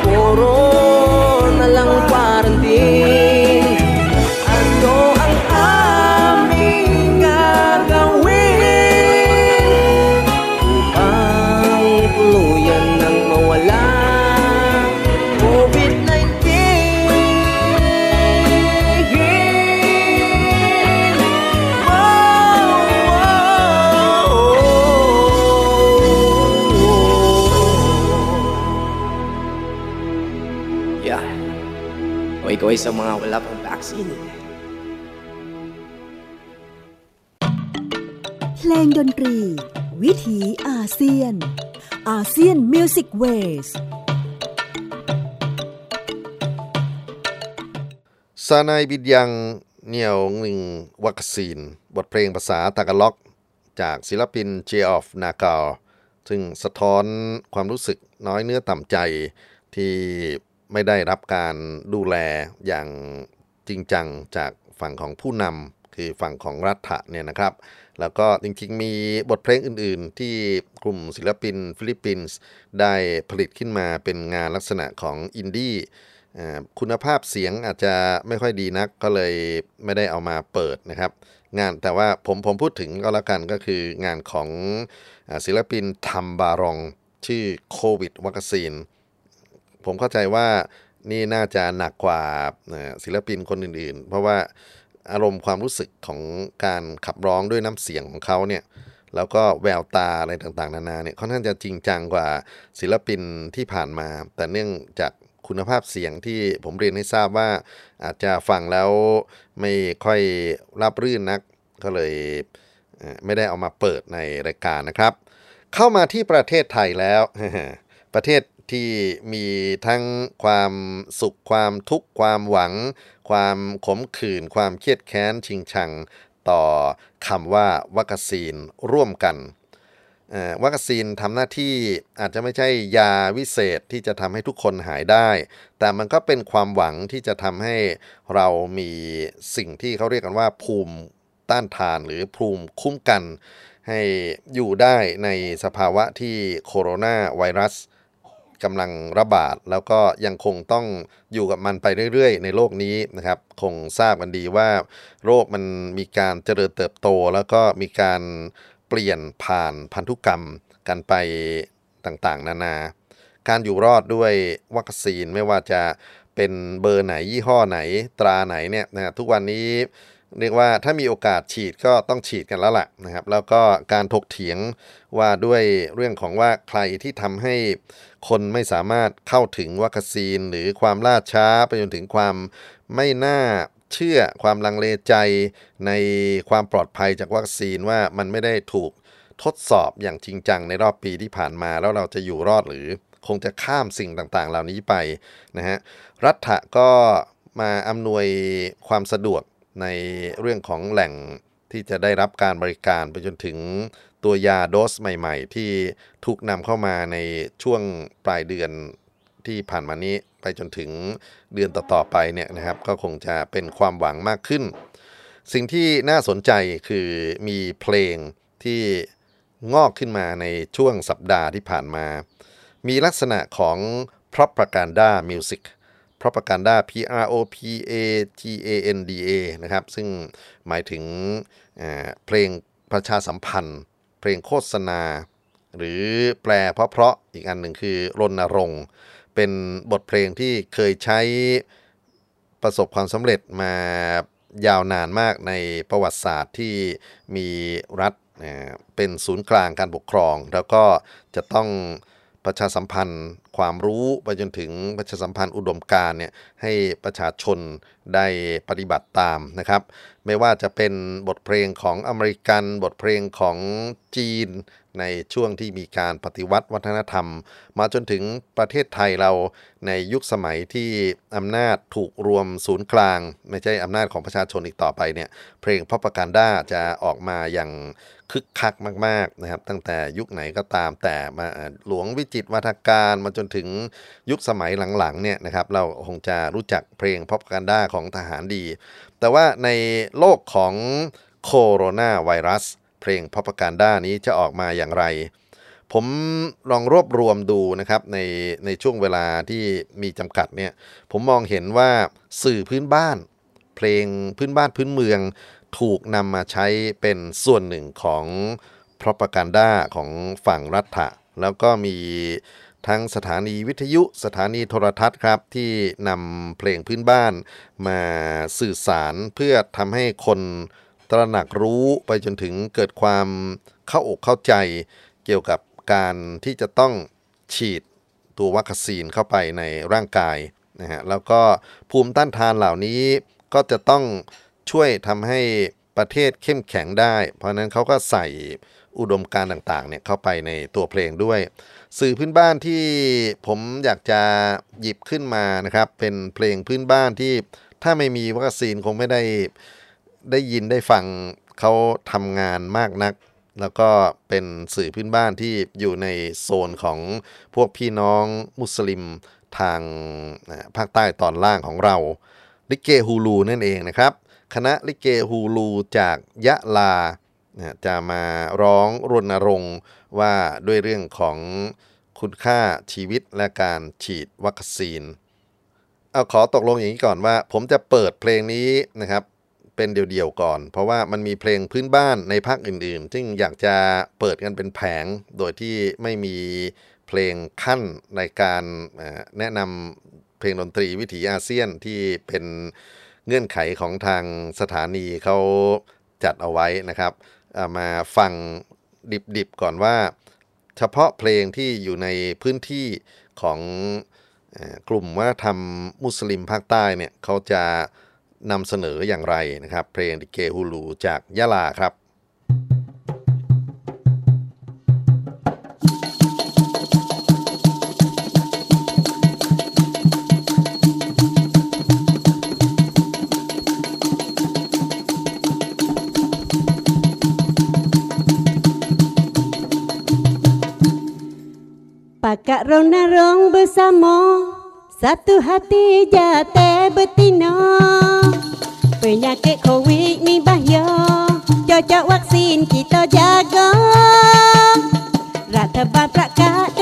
puro na lang quarantine Kaway-kaway sa mga wala pang vaccine. เพลงดนตรี วิถีอาเซียน ASEAN Music Ways Sana'y Bigyan Niyo ng Vaccine บทเพลงภาษาตากาล็อก จากศิลปินเจออฟนากาซึ่งสะท้อนความรู้สึกน้อยเนื้อต่ำใจที่ ไม่ได้รับการดูแลอย่างจริงจังจากฝั่งของผู้นำคือฝั่งของรัฐเนี่ยนะครับ แล้วก็จริงๆมีบทเพลงอื่นๆ ที่กลุ่มศิลปินฟิลิปปินส์ได้ผลิตขึ้นมาเป็นงานลักษณะของอินดี้คุณภาพเสียงอาจจะไม่ค่อยดีนักก็เลยไม่ได้เอามาเปิดนะครับ งานแต่ว่าผมผมพูดถึงก็แล้วกันก็คืองานของศิลปินทัมบารองชื่อโควิดวัคซีน ผมเข้าใจว่านี่น่าจะหนักกว่าศิลปินคนอื่นๆ เพราะว่าอารมณ์ความรู้สึกของการขับร้องด้วยน้ำเสียงของเขาเนี่ยแล้วก็แววตาอะไรต่างๆ นานาเนี่ยค่อนข้างจะจริงจังกว่าศิลปินที่ผ่านมา แต่เนื่องจากคุณภาพเสียงที่ผมเรียนให้ทราบว่า อาจจะฟังแล้วไม่ค่อยรับรื่นนัก ก็เลยไม่ได้เอามาเปิดในรายการนะครับ เข้ามาที่ประเทศไทยแล้ว ประเทศ ที่มีทั้งความสุขความทุกข์ความหวัง ความขมขื่น ความเครียดแค้นชิงชัง ต่อคำว่าวัคซีนร่วมกันวัคซีนทำหน้าที่อาจจะไม่ใช่ยาวิเศษที่จะทำให้ทุกคนหายได้ แต่มันก็เป็นความหวังที่จะทำให้เรามีสิ่งที่เขาเรียกกันว่าภูมิต้านทานหรือภูมิคุ้มกัน ให้อยู่ได้ในสภาวะที่โคโรนาไวรัส กำลังระบาด แล้วก็ยังคงต้องอยู่กับมันไปเรื่อยๆ ในโลกนี้นะครับ คงทราบกันดีว่า โรคมันมีการเจริญเติบโต แล้วก็มีการเปลี่ยนผ่านพันธุกรรมกันไปต่างๆ นานา การอยู่รอดด้วยวัคซีนไม่ว่าจะเป็นเบอร์ไหนยี่ห้อไหนตราไหนเนี่ยนะทุกวันนี้เรียกว่าถ้ามีโอกาสฉีดก็ต้องฉีดกันแล้วล่ะนะครับ แล้วก็การถกเถียงว่าด้วยเรื่องของว่าใครที่ทำให้ คนไม่สามารถเข้าถึงวัคซีน หรือความล่าช้าไปจนถึงความไม่น่าเชื่อความลังเลใจในความปลอดภัยจากวัคซีนว่ามันไม่ได้ถูกทดสอบอย่างจริงจังในรอบปีที่ผ่านมา แล้วเราจะอยู่รอดหรือคงจะข้ามสิ่งต่างๆ เหล่านี้ไปนะฮะรัฐะก็มาอำนวยความสะดวกในเรื่องของแหล่งที่จะได้รับการบริการไปจนถึง ตัวยาโดสใหม่ ๆ ที่ถูกนำเข้ามาในช่วงปลายเดือนที่ผ่านมานี้ไปจนถึงเดือนต่อๆไปเนี่ยนะครับ ก็คงจะเป็นความหวังมากขึ้น สิ่งที่น่าสนใจคือมีเพลงที่งอกขึ้นมาในช่วงสัปดาห์ที่ผ่านมา มีลักษณะของ propaganda music propaganda P R O P A G A N D A นะครับ ซึ่งหมายถึงเอ่อเพลงประชาสัมพันธ์ เพลงโฆษณา หรือแปลเพราะๆอีกอันหนึ่งคือรณรงค์เป็นบทเพลงที่เคยใช้ประสบความสำเร็จมายาวนานมากในประวัติศาสตร์ที่มีรัฐเอ่อเป็นศูนย์กลางการปกครอง แล้วก็จะต้อง ประชาสัมพันธ์ความรู้ไปจนถึงประชาสัมพันธ์อุดมการเนี่ยให้ประชาชนได้ปฏิบัติตามนะครับ ไม่ว่าจะเป็นบทเพลงของอเมริกันบทเพลงของจีน ในช่วงที่มีการปฏิวัติวัฒนธรรม มาจนถึงประเทศไทยเราในยุคสมัยที่อำนาจถูกรวมศูนย์กลาง ไม่ใช่อำนาจของประชาชนอีกต่อไปเนี่ยเพลงพ r o ป a กันด้าจะออกมาอย่าง คึกคักมากๆนะครับ ตั้งแต่ยุคไหนก็ตามแต่มาหลวงวิจิตวัฒการมาจนถึงยุคสมัยหลังๆเนี่ยนะครับเราคงจะรู้จักเพลงพ r o ปกันด้าของทหารดี แต่ว่าในโลกของโคโรนาไวรัส เพลงพ r o ปกันด้านี้จะออกมาอย่างไร ผมลองรวบรวมดูนะครับในในช่วงเวลาที่มีจำกัดเนี่ยผมมองเห็นว่าสื่อพื้นบ้าน เพลงพื้นบ้านพื้นเมือง ถูกนำมาใช้เป็นส่วนหนึ่งของพ r o ปกันด้าของฝั่งรัฐะแล้วก็มีทั้งสถานีวิทยุสถานีโทรทัศน์ครับ ที่นำเพลงพื้นบ้านมาสื่อสารเพื่อทำให้คนตระหนักรู้ไปจนถึงเกิดความเข้าอกเข้าใจ เกี่ยวกับการที่จะต้องฉีดตัววัคซีนเข้าไปในร่างกายนะฮะแล้วก็ภูมิต้านทานเหล่านี้ก็จะต้อง ช่วยทำให้ประเทศเข้มแข็งได้ เพราะนั้นเขาก็ใส่อุดมการณ์ต่างๆเนี่ยเข้าไปในตัวเพลงด้วย สื่อพื้นบ้านที่ผมอยากจะหยิบขึ้นมานะครับ เป็นเพลงพื้นบ้านที่ถ้าไม่มีวัคซีนคงไม่ได้ได้ยินได้ฟังเขาทำงานมากนัก แล้วก็เป็นสื่อพื้นบ้านที่อยู่ในโซนของพวกพี่น้องมุสลิมทางภาคใต้ตอนล่างของเราลิเกฮูลูนั่นเองนะครับ คณะลิเกฮูลูจากยะลาจะมาร้องรณรงค์ว่าด้วยเรื่องของคุณค่าชีวิตและการฉีดวัคซีน เอาขอตกลงอย่างนี้ก่อนว่า ผมจะเปิดเพลงนี้นะครับ เป็นเดี่ยวๆก่อน เพราะว่ามันมีเพลงพื้นบ้านในภาคอื่นๆ ซึ่งอยากจะเปิดกันเป็นแผงโดยที่ไม่มีเพลงขั้นในการแนะนำเพลงดนตรีวิถีอาเซียนที่เป็น เงื่อนไขของทางสถานีเขาจัดเอาไว้นะครับามาฟังดิบๆก่อนว่า เฉพาะเพลงที่อยู่ในพื้นที่ของกลุ่มวัฒนธรรมมุสลิมภาคใต้เนี่ยเขาจะนำเสนออย่างไรนะครับ เพลงดิเกฮูลูจากยะลาครับ Pakat rong bersama Satu hati jate betina. Penyakit covid ni bahaya Cocok vaksin kita jaga. Rataban prakat dok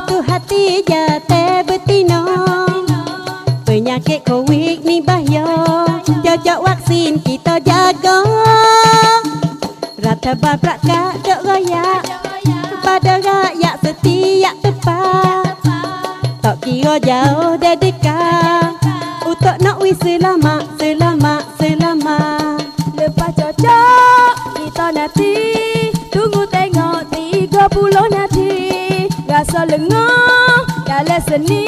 satu hati jate betina. Penyakit covid ni bahaya. Cocok vaksin kita jaga. Rataban prakat dok royak pada rakyat setiap tempat. Tak kira jauh dan dekat. Untuk nak wis selamat, selamat, lo lengo ya le seni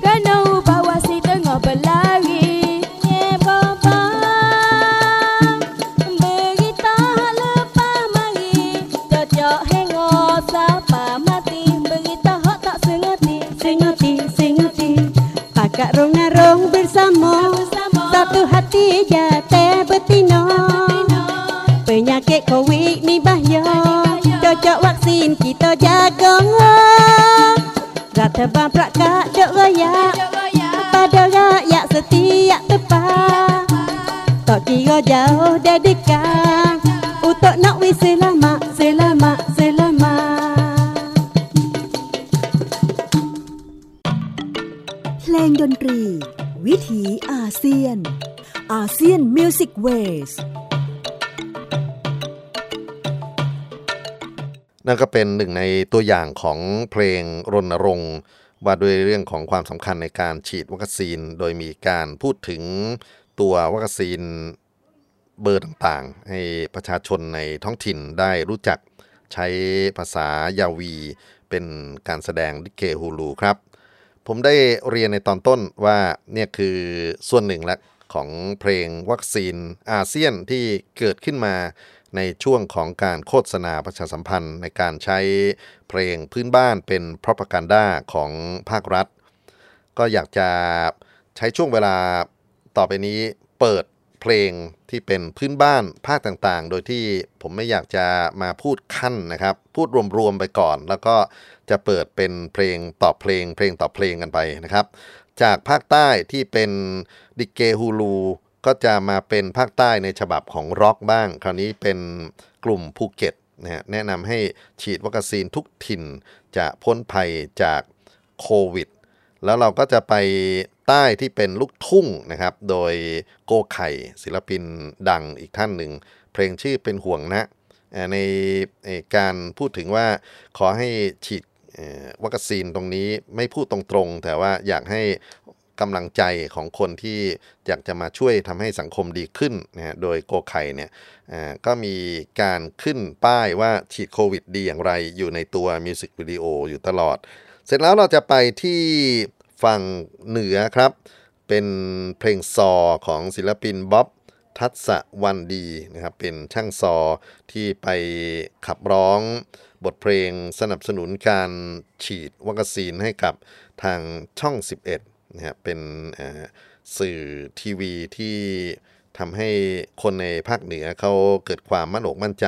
kanau bawa si dengo belangi Kak rong-rong bersama, bersama Satu hati jatah betina Penyakit covid ni bahaya Cocok vaksin kita jaga Rata baprak kak dok royak Pada rakyat setiap tempat Tak kira jauh dan dekat Untuk nak wis selamat, selamat, selamat เพลงดนตรี วิถีอาเซียนอาเซียนมิวสิกเวส นั่นก็เป็นหนึ่งในตัวอย่างของเพลงรณรงค์ว่าด้วยเรื่องของความสำคัญในการฉีดวัคซีน โดยมีการพูดถึงตัววัคซีนเบอร์ต่างๆ ให้ประชาชนในท้องถิ่นได้รู้จักใช้ภาษายาวีเป็นการแสดงลิเกฮูลูครับ ผมได้เรียนในตอนต้นว่าเนี่ยคือส่วนหนึ่งละของเพลงวัคซีนอาเซียนที่เกิดขึ้นมา ในช่วงของการโฆษณาประชาสัมพันธ์ ในการใช้เพลงพื้นบ้านเป็น propaganda ของภาครัฐ ก็อยากจะใช้ช่วงเวลาต่อไปนี้เปิดเพลงที่เป็นพื้นบ้านภาคต่างๆ โดยที่ผมไม่อยากจะมาพูดขั้นนะครับ พูดรวมๆไปก่อน แล้วก็จะเปิดเป็นเพลงต่อเพลง เพลงต่อเพลงกันไปนะครับ จากภาคใต้ที่เป็นดิเกฮูลู ก็จะมาเป็นภาคใต้ในฉบับของร็อกบ้าง คราวนี้เป็นกลุ่มภูเก็ตนะฮะแนะนำให้ฉีดวัคซีนทุกถิ่นจะพ้นภัยจากโควิด แล้วเราก็จะไปใต้ที่เป็นลูกทุ่งนะครับ โดยโกไข่ศิลปินดังอีกท่านหนึ่ง เพลงชื่อเป็นห่วงนะในการพูดถึงว่าขอให้ฉีดวัคซีนตรงนี้ไม่พูดตรงๆ แต่ว่าอยากให้ กำลังใจของคนที่อยากจะมาช่วยทำให้สังคมดีขึ้นนะฮะโดยโกไข่เนี่ยอ่อก็มีการขึ้นป้ายว่าฉีดโควิดดีอย่างไรอยู่ในตัวมิวสิกวิดีโออยู่ตลอด เสร็จแล้วเราจะไปที่ฝั่งเหนือครับ เป็นเพลงซอของศิลปินบ๊อบทัศวันดีนะครับเป็นช่างซอที่ไปขับร้องบทเพลงสนับสนุนการฉีดวัคซีนให้กับทางช่อง 11 นะครับเป็นสื่อทีวีที่ทำให้คนในภาคเหนือเขาเกิดความมั่นอกมั่นใจ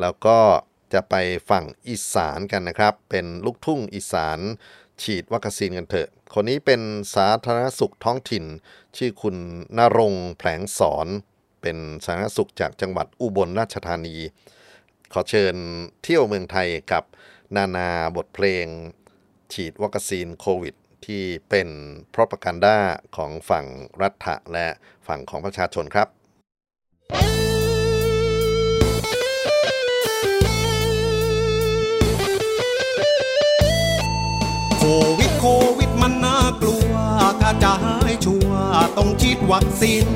แล้วก็จะไปฝั่งอีสานกันนะครับ เป็นลูกทุ่งอีสาน ฉีดวัคซีนกันเถอะ คนนี้เป็นสาธารณสุขท้องถิ่น ชื่อคุณนรงแผลงสอน เป็นสาธารณสุขจากจังหวัดอุบลราชธานี ขอเชิญเที่ยวเมืองไทยกับนานาบทเพลง ฉีดวัคซีนโควิด ที่เป็น propaganda ของฝั่งรัฐะและฝั่งของประชาชนครับโควิดโควิดมันน่ากลัวถ้าจะให้ชัวร์ต้องฉีดวัคซีน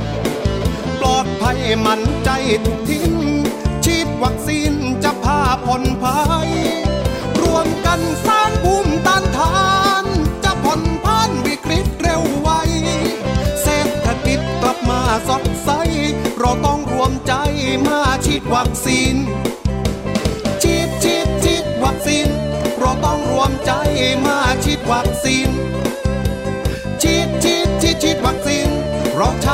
ปลอดภัยมั่นใจทุกทิศฉีดวัคซีนจะพาผ่อนภัยรวมกันสร้าง สดใส เราต้องรวมใจมาฉีดวัคซีนฉีดฉีดฉีดวัคซีน เราต้องรวมใจมาฉีดวัคซีนฉีดฉีดฉีดฉีดวัคซีน เราชา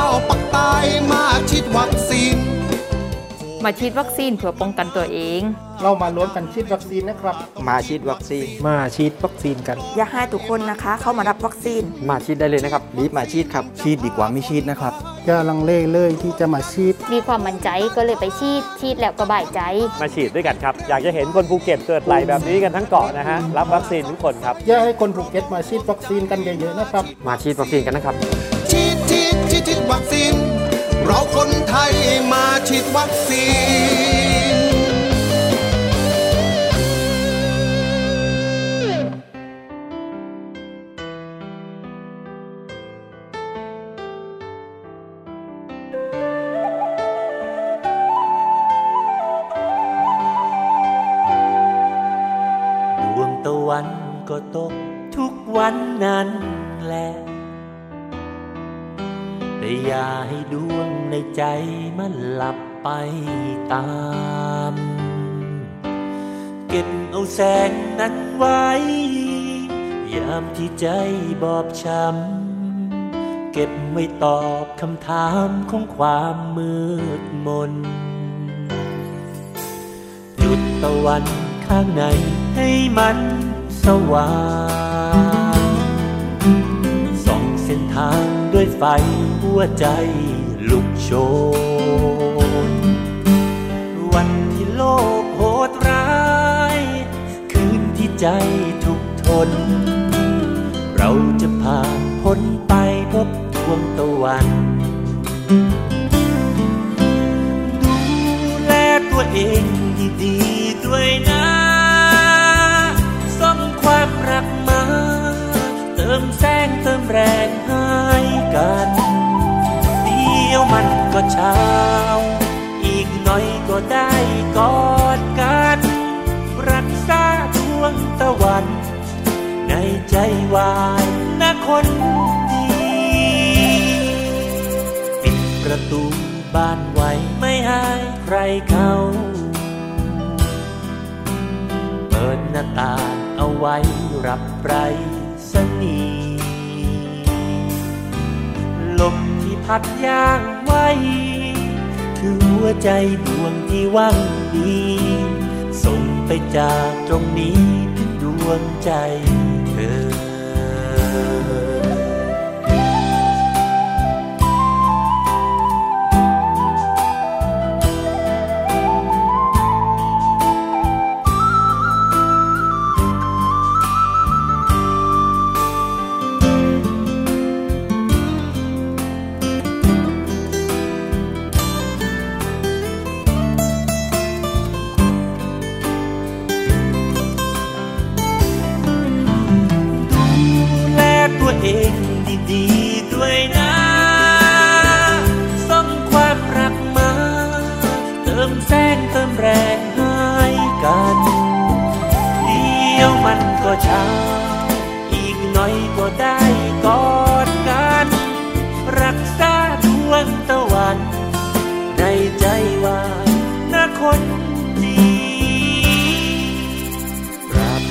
มาฉีดวัคซีนเพื่อป้องกันตัวเอง เรามารวมกันฉีดวัคซีนนะครับ มาฉีดวัคซีน มาฉีดวัคซีนกัน อยากให้ทุกคนนะคะ เข้ามารับวัคซีน มาฉีดได้เลยนะครับรีบมาฉีดครับฉีดดีกว่าไม่ฉีดนะครับอย่าลังเลเลยที่จะมาฉีด มีความมั่นใจก็เลยไปฉีดฉีดแล้วก็สบายใจ มาฉีดด้วยกันครับ อยากจะเห็นคนภูเก็ตเกิดไหลแบบนี้กันทั้งเกาะนะฮะ รับวัคซีนทุกคนครับอย่าให้คนภูเก็ตมาฉีดวัคซีนกันเยอะๆนะครับ มาฉีดวัคซีนกันนะครับ ฉีดฉีดฉีดฉีดวัคซีน เราคนไทยมาฉีดวัคซีน ดวงตะวันก็ตกทุกวันนั้น ใจมันหลับไปตาม เก็บเอาแสงนั้นไว้ ยามที่ใจบอบช้ำ เก็บไว้ตอบคำถามของความมืดมน จุดตะวันข้างในให้มันสว่างส่องเส้นทางด้วยไฟหัวใจ ลุกโชน วันที่โลกโหดร้าย คืนที่ใจทุกทน เราจะผ่านพ้นไปพบดวงตะวันดูแลตัวเองดีๆด้วยนะส่งความรักมา เติมแสงเติมแรงให้กัน เช้า อีกหน่อยก็ได้กอดกัน รักษาดวงตะวัน ในใจวายนะคนดี ปิดประตูบ้านไว้ไม่ให้ใครเข้า เปิดหน้าต่างเอาไว้รับไรสนี ลมที่พัดย่าง ไฟ คือหัวใจดวงที่ว่างดี ส่งไปจากตรงนี้ถึงดวงใจ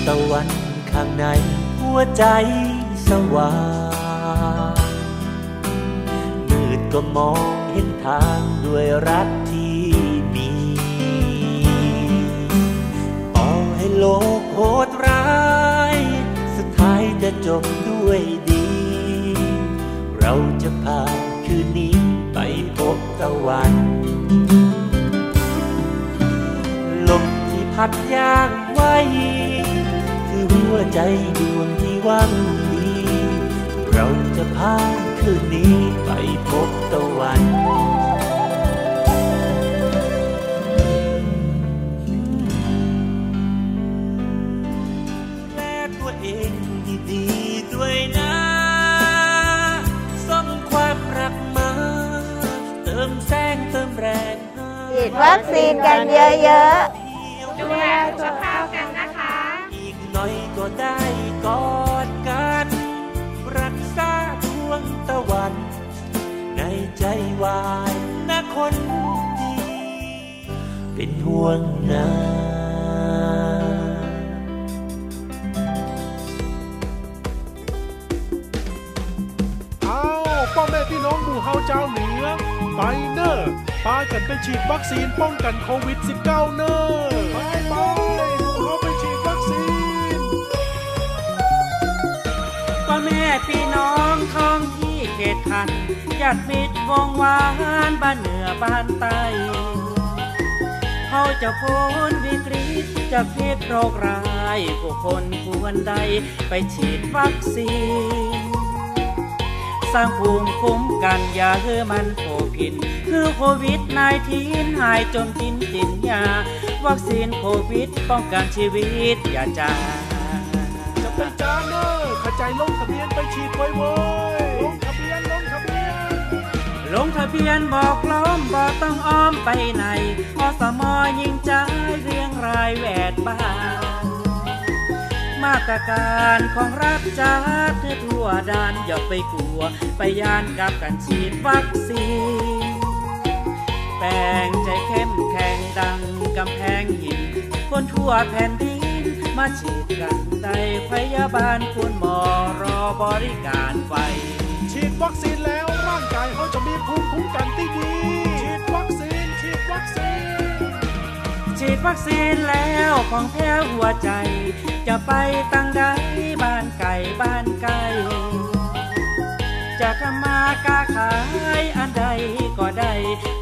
ตะวันข้างในหัวใจสว่างมืดก็มองเห็นทางด้วยรักที่มีต่อให้โลกโหดร้าย สุดท้ายจะจบด้วยดี เราจะพาคืนนี้ไปพบตะวัน ลมที่พัดย่าง คือหัวใจดวงที่ว่างดี เราจะพาคืนนี้ไปพบตะวันแลตัวเองดีๆด้วยนะส่งความรักมาเติมแสงเติมแรงให้ฉีดวัคซีนกันเยอะ เป็นห่วงนะอ้าพ่อแม่พี่น้องหมู่เฮาเจ้าเหนือไปเนอร์พากันไปฉีดวัคซีนป้องกันโควิด -19 เนอร์ไปไปเฮาไปฉีดวัคซีนพ่อแม่พี่น้องท้องที่เขตคันญาติมิตรวงวานบ้านเหนือบ้านใต้ เขาจะพ้นวิกฤตจากพิษโรคร้ายผู้คนควรใดไปฉีดวัคซีน สร้างภูมิคุ้มกันอย่าให้มันโผพิน คือโควิด -19 หายจนกินตินยา วัคซีนโควิดป้องกันชีวิตอย่าจาจะเป็นจาเนอร์ขจายลงทะเบียนไปฉีดไว้เว้ย ลงทะเบียนบอกพร้อมบอกต้องอ้อมไปไหนอสมอยิงใจเรียงรายแวดบ้านมาตรการของรัฐจัดให้ทั่วด้านอย่าไปกลัว ไปยานกับการฉีดวัคซีนแปลงใจเข้มแข็งดังกำแพงหิน คนทั่วแผ่นดินมาฉีดกันได้พยาบาลคุณหมอรอบริการไฟ วัคซีนแล้วร่างกายเขาจะมีภูมิคุ้มกันที่ดี ฉีดวัคซีน ฉีดวัคซีน ฉีดวัคซีนแล้วของแท้หัวใจ จะไปตั้งใดบ้านไก่บ้านไก่จะทำมากาขายอันใดก็ได้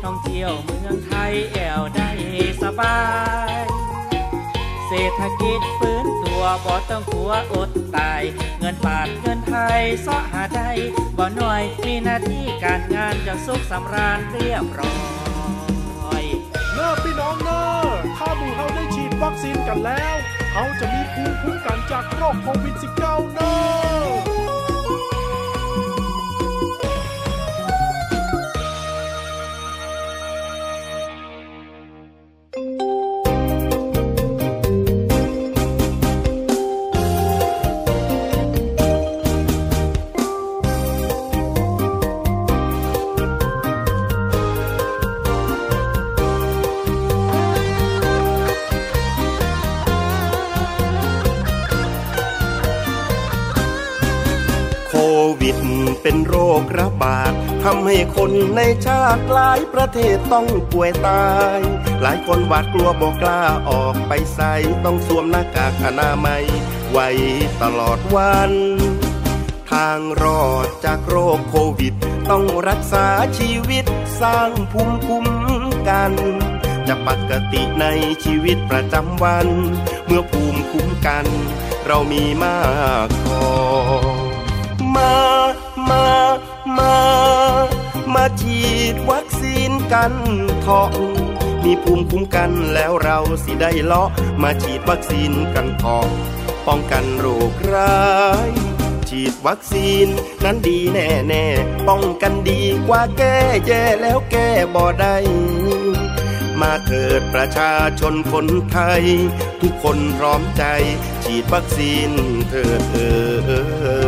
ท่องเที่ยวเมืองไทยแอวได้สบาย เศรษฐกิจฟื้นตัวบ่ต้องกลัวอดตาย เงินบาทเงินไทยเสาะหาได้บ่หน่อยมีหน้าที่การงานจะสุขสำราญเรียบร้อยเนอพี่น้องเนอถ้าหมู่เฮาได้ฉีดวัคซีนกันแล้วเขาจะมีภูมิคุ้มกันจากโรคโควิด -19 เนอาดทำให้คนในชาติหลายประเทศต้องป่วยตาย หลายคนหวาดกลัวบอกกล้าออกไปใส่ต้องสวมหน้ากากอนามัย ไว้ตลอดวัน ทางรอดจากโรคโควิด ต้องรักษาชีวิตสร้างภูมิคุ้มกัน จะปกติในชีวิตประจำวัน เมื่อภูมิคุ้มกัน เรามีมากพอมา มา มา มาฉีดวัคซีนกันเถาะมีภูมิคุ้มกันแล้วเราสิได้เลาะมาฉีดวัคซีนกันเถาะป้องกันโรคร้าย ฉีดวัคซีนนั้นดีแน่แน่ป้องกันดีกว่าแก้แย่แล้วแก้บ่ได้มาเถิดประชาชนคนไทย ทุกคนพร้อมใจ ฉีดวัคซีนเถิดเอ่ย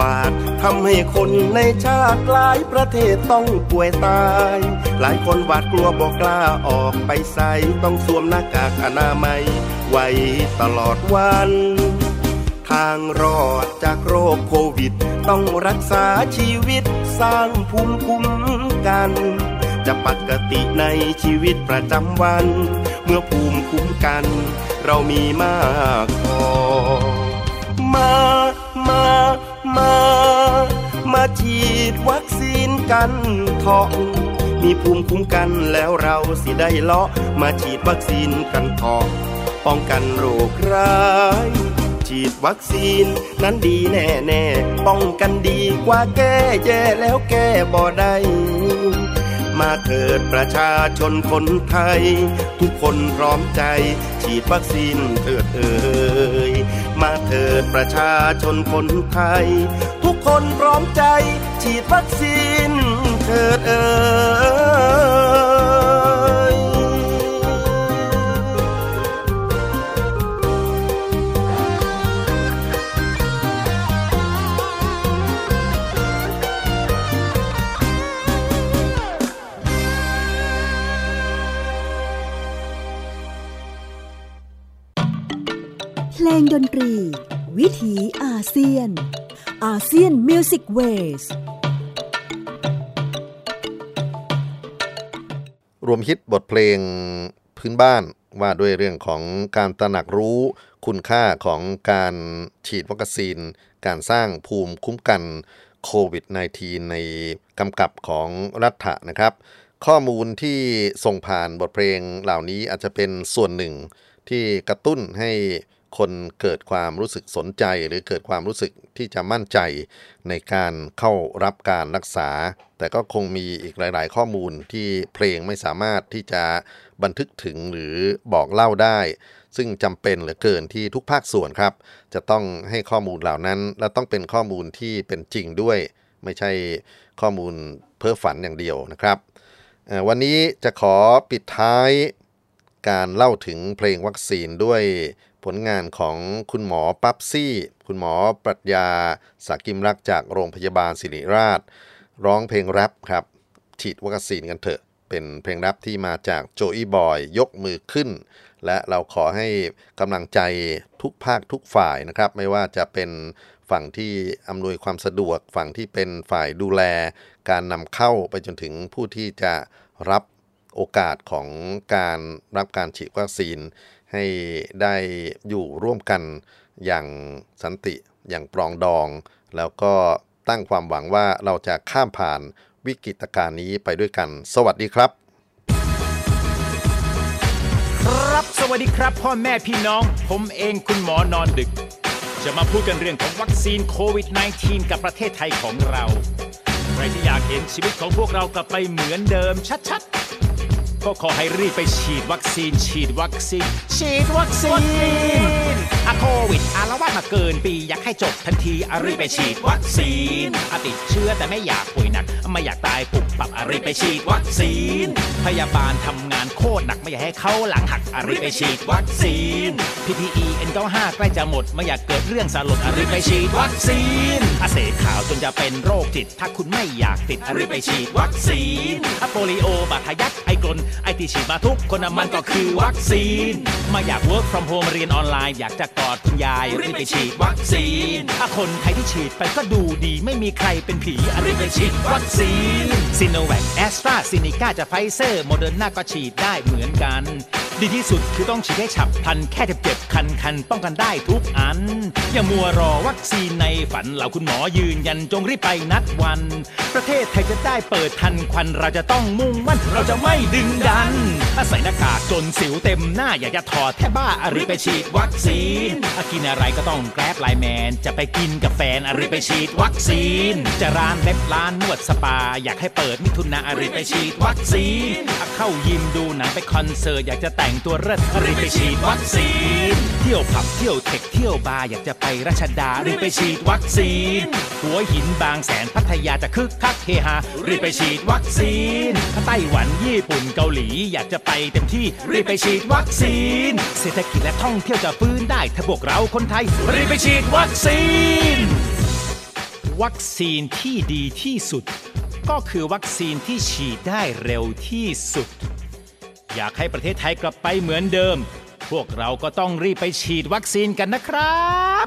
บาดทำให้คนในชาติหลายประเทศต้องป่วยตาย หลายคนหวาดกลัวบอกกล้าออกไปใส่ต้องสวมหน้ากากอนามัย ไว้ตลอดวัน ทางรอดจากโรคโควิด ต้องรักษาชีวิตสร้างภูมิคุ้มกัน จะปกติในชีวิตประจำวัน เมื่อภูมิคุ้มกัน เรามีมากพอมา มา มา มาฉีดวัคซีนกันเถาะมีภูมิคุ้มกันแล้วเราสิได้เลาะมาฉีดวัคซีนกันเถาะป้องกันโรคร้าย ฉีดวัคซีนนั้นดีแน่แน่ป้องกันดีกว่าแก้แย่แล้วแก้บ่ได้มาเถิดประชาชนคนไทย ทุกคนพร้อมใจ ฉีดวัคซีนเถิดเอ่ย มาเถิดประชาชนคนไทย ทุกคนพร้อมใจฉีดวัคซีนเถิดเออ งดนตรี วิถีอาเซียน ASEAN Music Waysรวมฮิตบทเพลงพื้นบ้านว่าด้วยเรื่องของการตระหนักรู้คุณค่าของการฉีดวัคซีน การสร้างภูมิคุ้มกันโควิด -19 ในกำกับของรัฐนะครับ ข้อมูลที่ส่งผ่านบทเพลงเหล่านี้อาจจะเป็นส่วนหนึ่งที่กระตุ้นให้ คนเกิดความรู้สึกสนใจหรือเกิดความรู้สึกที่จะมั่นใจในการเข้ารับการรักษา แต่ก็คงมีอีกหลาย ๆ ข้อมูลที่เพลงไม่สามารถที่จะบันทึกถึงหรือบอกเล่าได้ ซึ่งจำเป็นเหลือเกินที่ทุกภาคส่วนครับ จะต้องให้ข้อมูลเหล่านั้น และต้องเป็นข้อมูลที่เป็นจริงด้วย ไม่ใช่ข้อมูลเพ้อฝันอย่างเดียวนะครับ วันนี้จะขอปิดท้ายการเล่าถึงเพลงวัคซีนด้วย ผลงานของคุณหมอปั๊บซี่ คุณหมอปรัชญาสากิมรักจากโรงพยาบาลศิริราช ร้องเพลงแรปครับ ฉีดวัคซีนกันเถอะ เป็นเพลงแรปที่มาจากโจอี้บอยยกมือขึ้น และเราขอให้กำลังใจทุกภาคทุกฝ่ายนะครับ ไม่ว่าจะเป็นฝั่งที่อำนวยความสะดวกฝั่งที่เป็นฝ่ายดูแล การนำเข้าไปจนถึงผู้ที่จะรับโอกาสของการรับการฉีดวัคซีน ให้ได้อยู่ร่วมกันอย่างสันติอย่างปรองดอง แล้วก็ตั้งความหวังว่าเราจะข้ามผ่านวิกฤตการณ์นี้ไปด้วยกัน สวัสดีครับ ครับสวัสดีครับพ่อแม่พี่น้อง ผมเองคุณหมอนอนดึก จะมาพูดกันเรื่องของวัคซีนโควิด -19 กับประเทศไทยของเรา ใครที่อยากเห็นชีวิตของพวกเรากลับไปเหมือนเดิมชัดๆ ก็ขอให้รีบไปฉีดวัคซีน ฉีดวัคซีน ฉีดวัคซีนอะโควิดอารวาสมาเกินปีอยากให้จบทันทีอะรีบไปฉีดวัคซีนอะติดเชื้อแต่ไม่อยากป่วยหนัก ไม่อยากตายปุบปับอะรีบไปฉีดวัคซีน พยาบาลทำงานโคตรหนักไม่อยากให้เขาหลังหักอะรีบไปฉีดวัคซีน PPE N95 ใกล้จะหมดไม่อยากเกิดเรื่องสลดอะรีบไปฉีดวัคซีนอะเสพข่าวจนจะเป็นโรคจิต ถ้าคุณไม่อยากติดอะรีบไปฉีดวัคซีนอะโปลิโอบาดทะยักไอกรนไอ้ที่ฉีดมาทุกคนนะมันก็คือวัคซีน ไม่อยาก work from home เรียนออนไลน์อยากจะกอดคุณยายรีบไปฉีดวัคซีนถ้าคนไทยที่ฉีดไปก็ดูดี ไม่มีใครเป็นผีรีบไปฉีดวัคซีน Sinovac AstraZeneca จะ Pfizer Moderna ก็ฉีดได้เหมือนกัน ดีที่สุดคือต้องฉีดให้ฉับพลันแค่เจ็บๆคันๆป้องกันได้ทุกอัน อย่ามัวรอวัคซีนในฝันเหล่าคุณหมอยืนยันจงรีบไปนัดวัน ประเทศไทยจะได้เปิดทันควันเราจะต้องมุ่งมั่นเราจะไม่ดึงดัน ถ้าใส่หน้ากากจนสิวเต็มหน้าอยากจะถอดแทบบ้าอะรีบไปฉีดวัคซีนถ้ากินอะไรก็ต้อง Grab LINE MAN จะไปกินกับแฟนอะรีบไปฉีดวัคซีน จะร้านเล็บร้านนวดสปา อยากให้เปิดมิถุนาอะรีบไปฉีดวัคซีนถ้าเข้ายิมดูหนังไปคอนเสิร์ตอยากจะแต่งตัวเลิศอะรีบไปฉีดวัคซีน เที่ยวผับเที่ยวเธคเที่ยวบาร์อยากจะไปรัชดารีบไปฉีดวัคซีน หัวหินบางแสนพัทยาจะคึกคักเฮฮารีบไปฉีดวัคซีนถ้าไต้หวันญี่ปุ่นเกาหลี อยากจะไปเต็มที่รีบไปฉีดวัคซีน เศรษฐกิจและท่องเที่ยวจะฟื้นได้ถ้าพวกเราคนไทยรีบไปฉีดวัคซีน วัคซีนที่ดีที่สุด ก็คือวัคซีนที่ฉีดได้เร็วที่สุด อยากให้ประเทศไทยกลับไปเหมือนเดิม พวกเราก็ต้องรีบไปฉีดวัคซีนกันนะครับ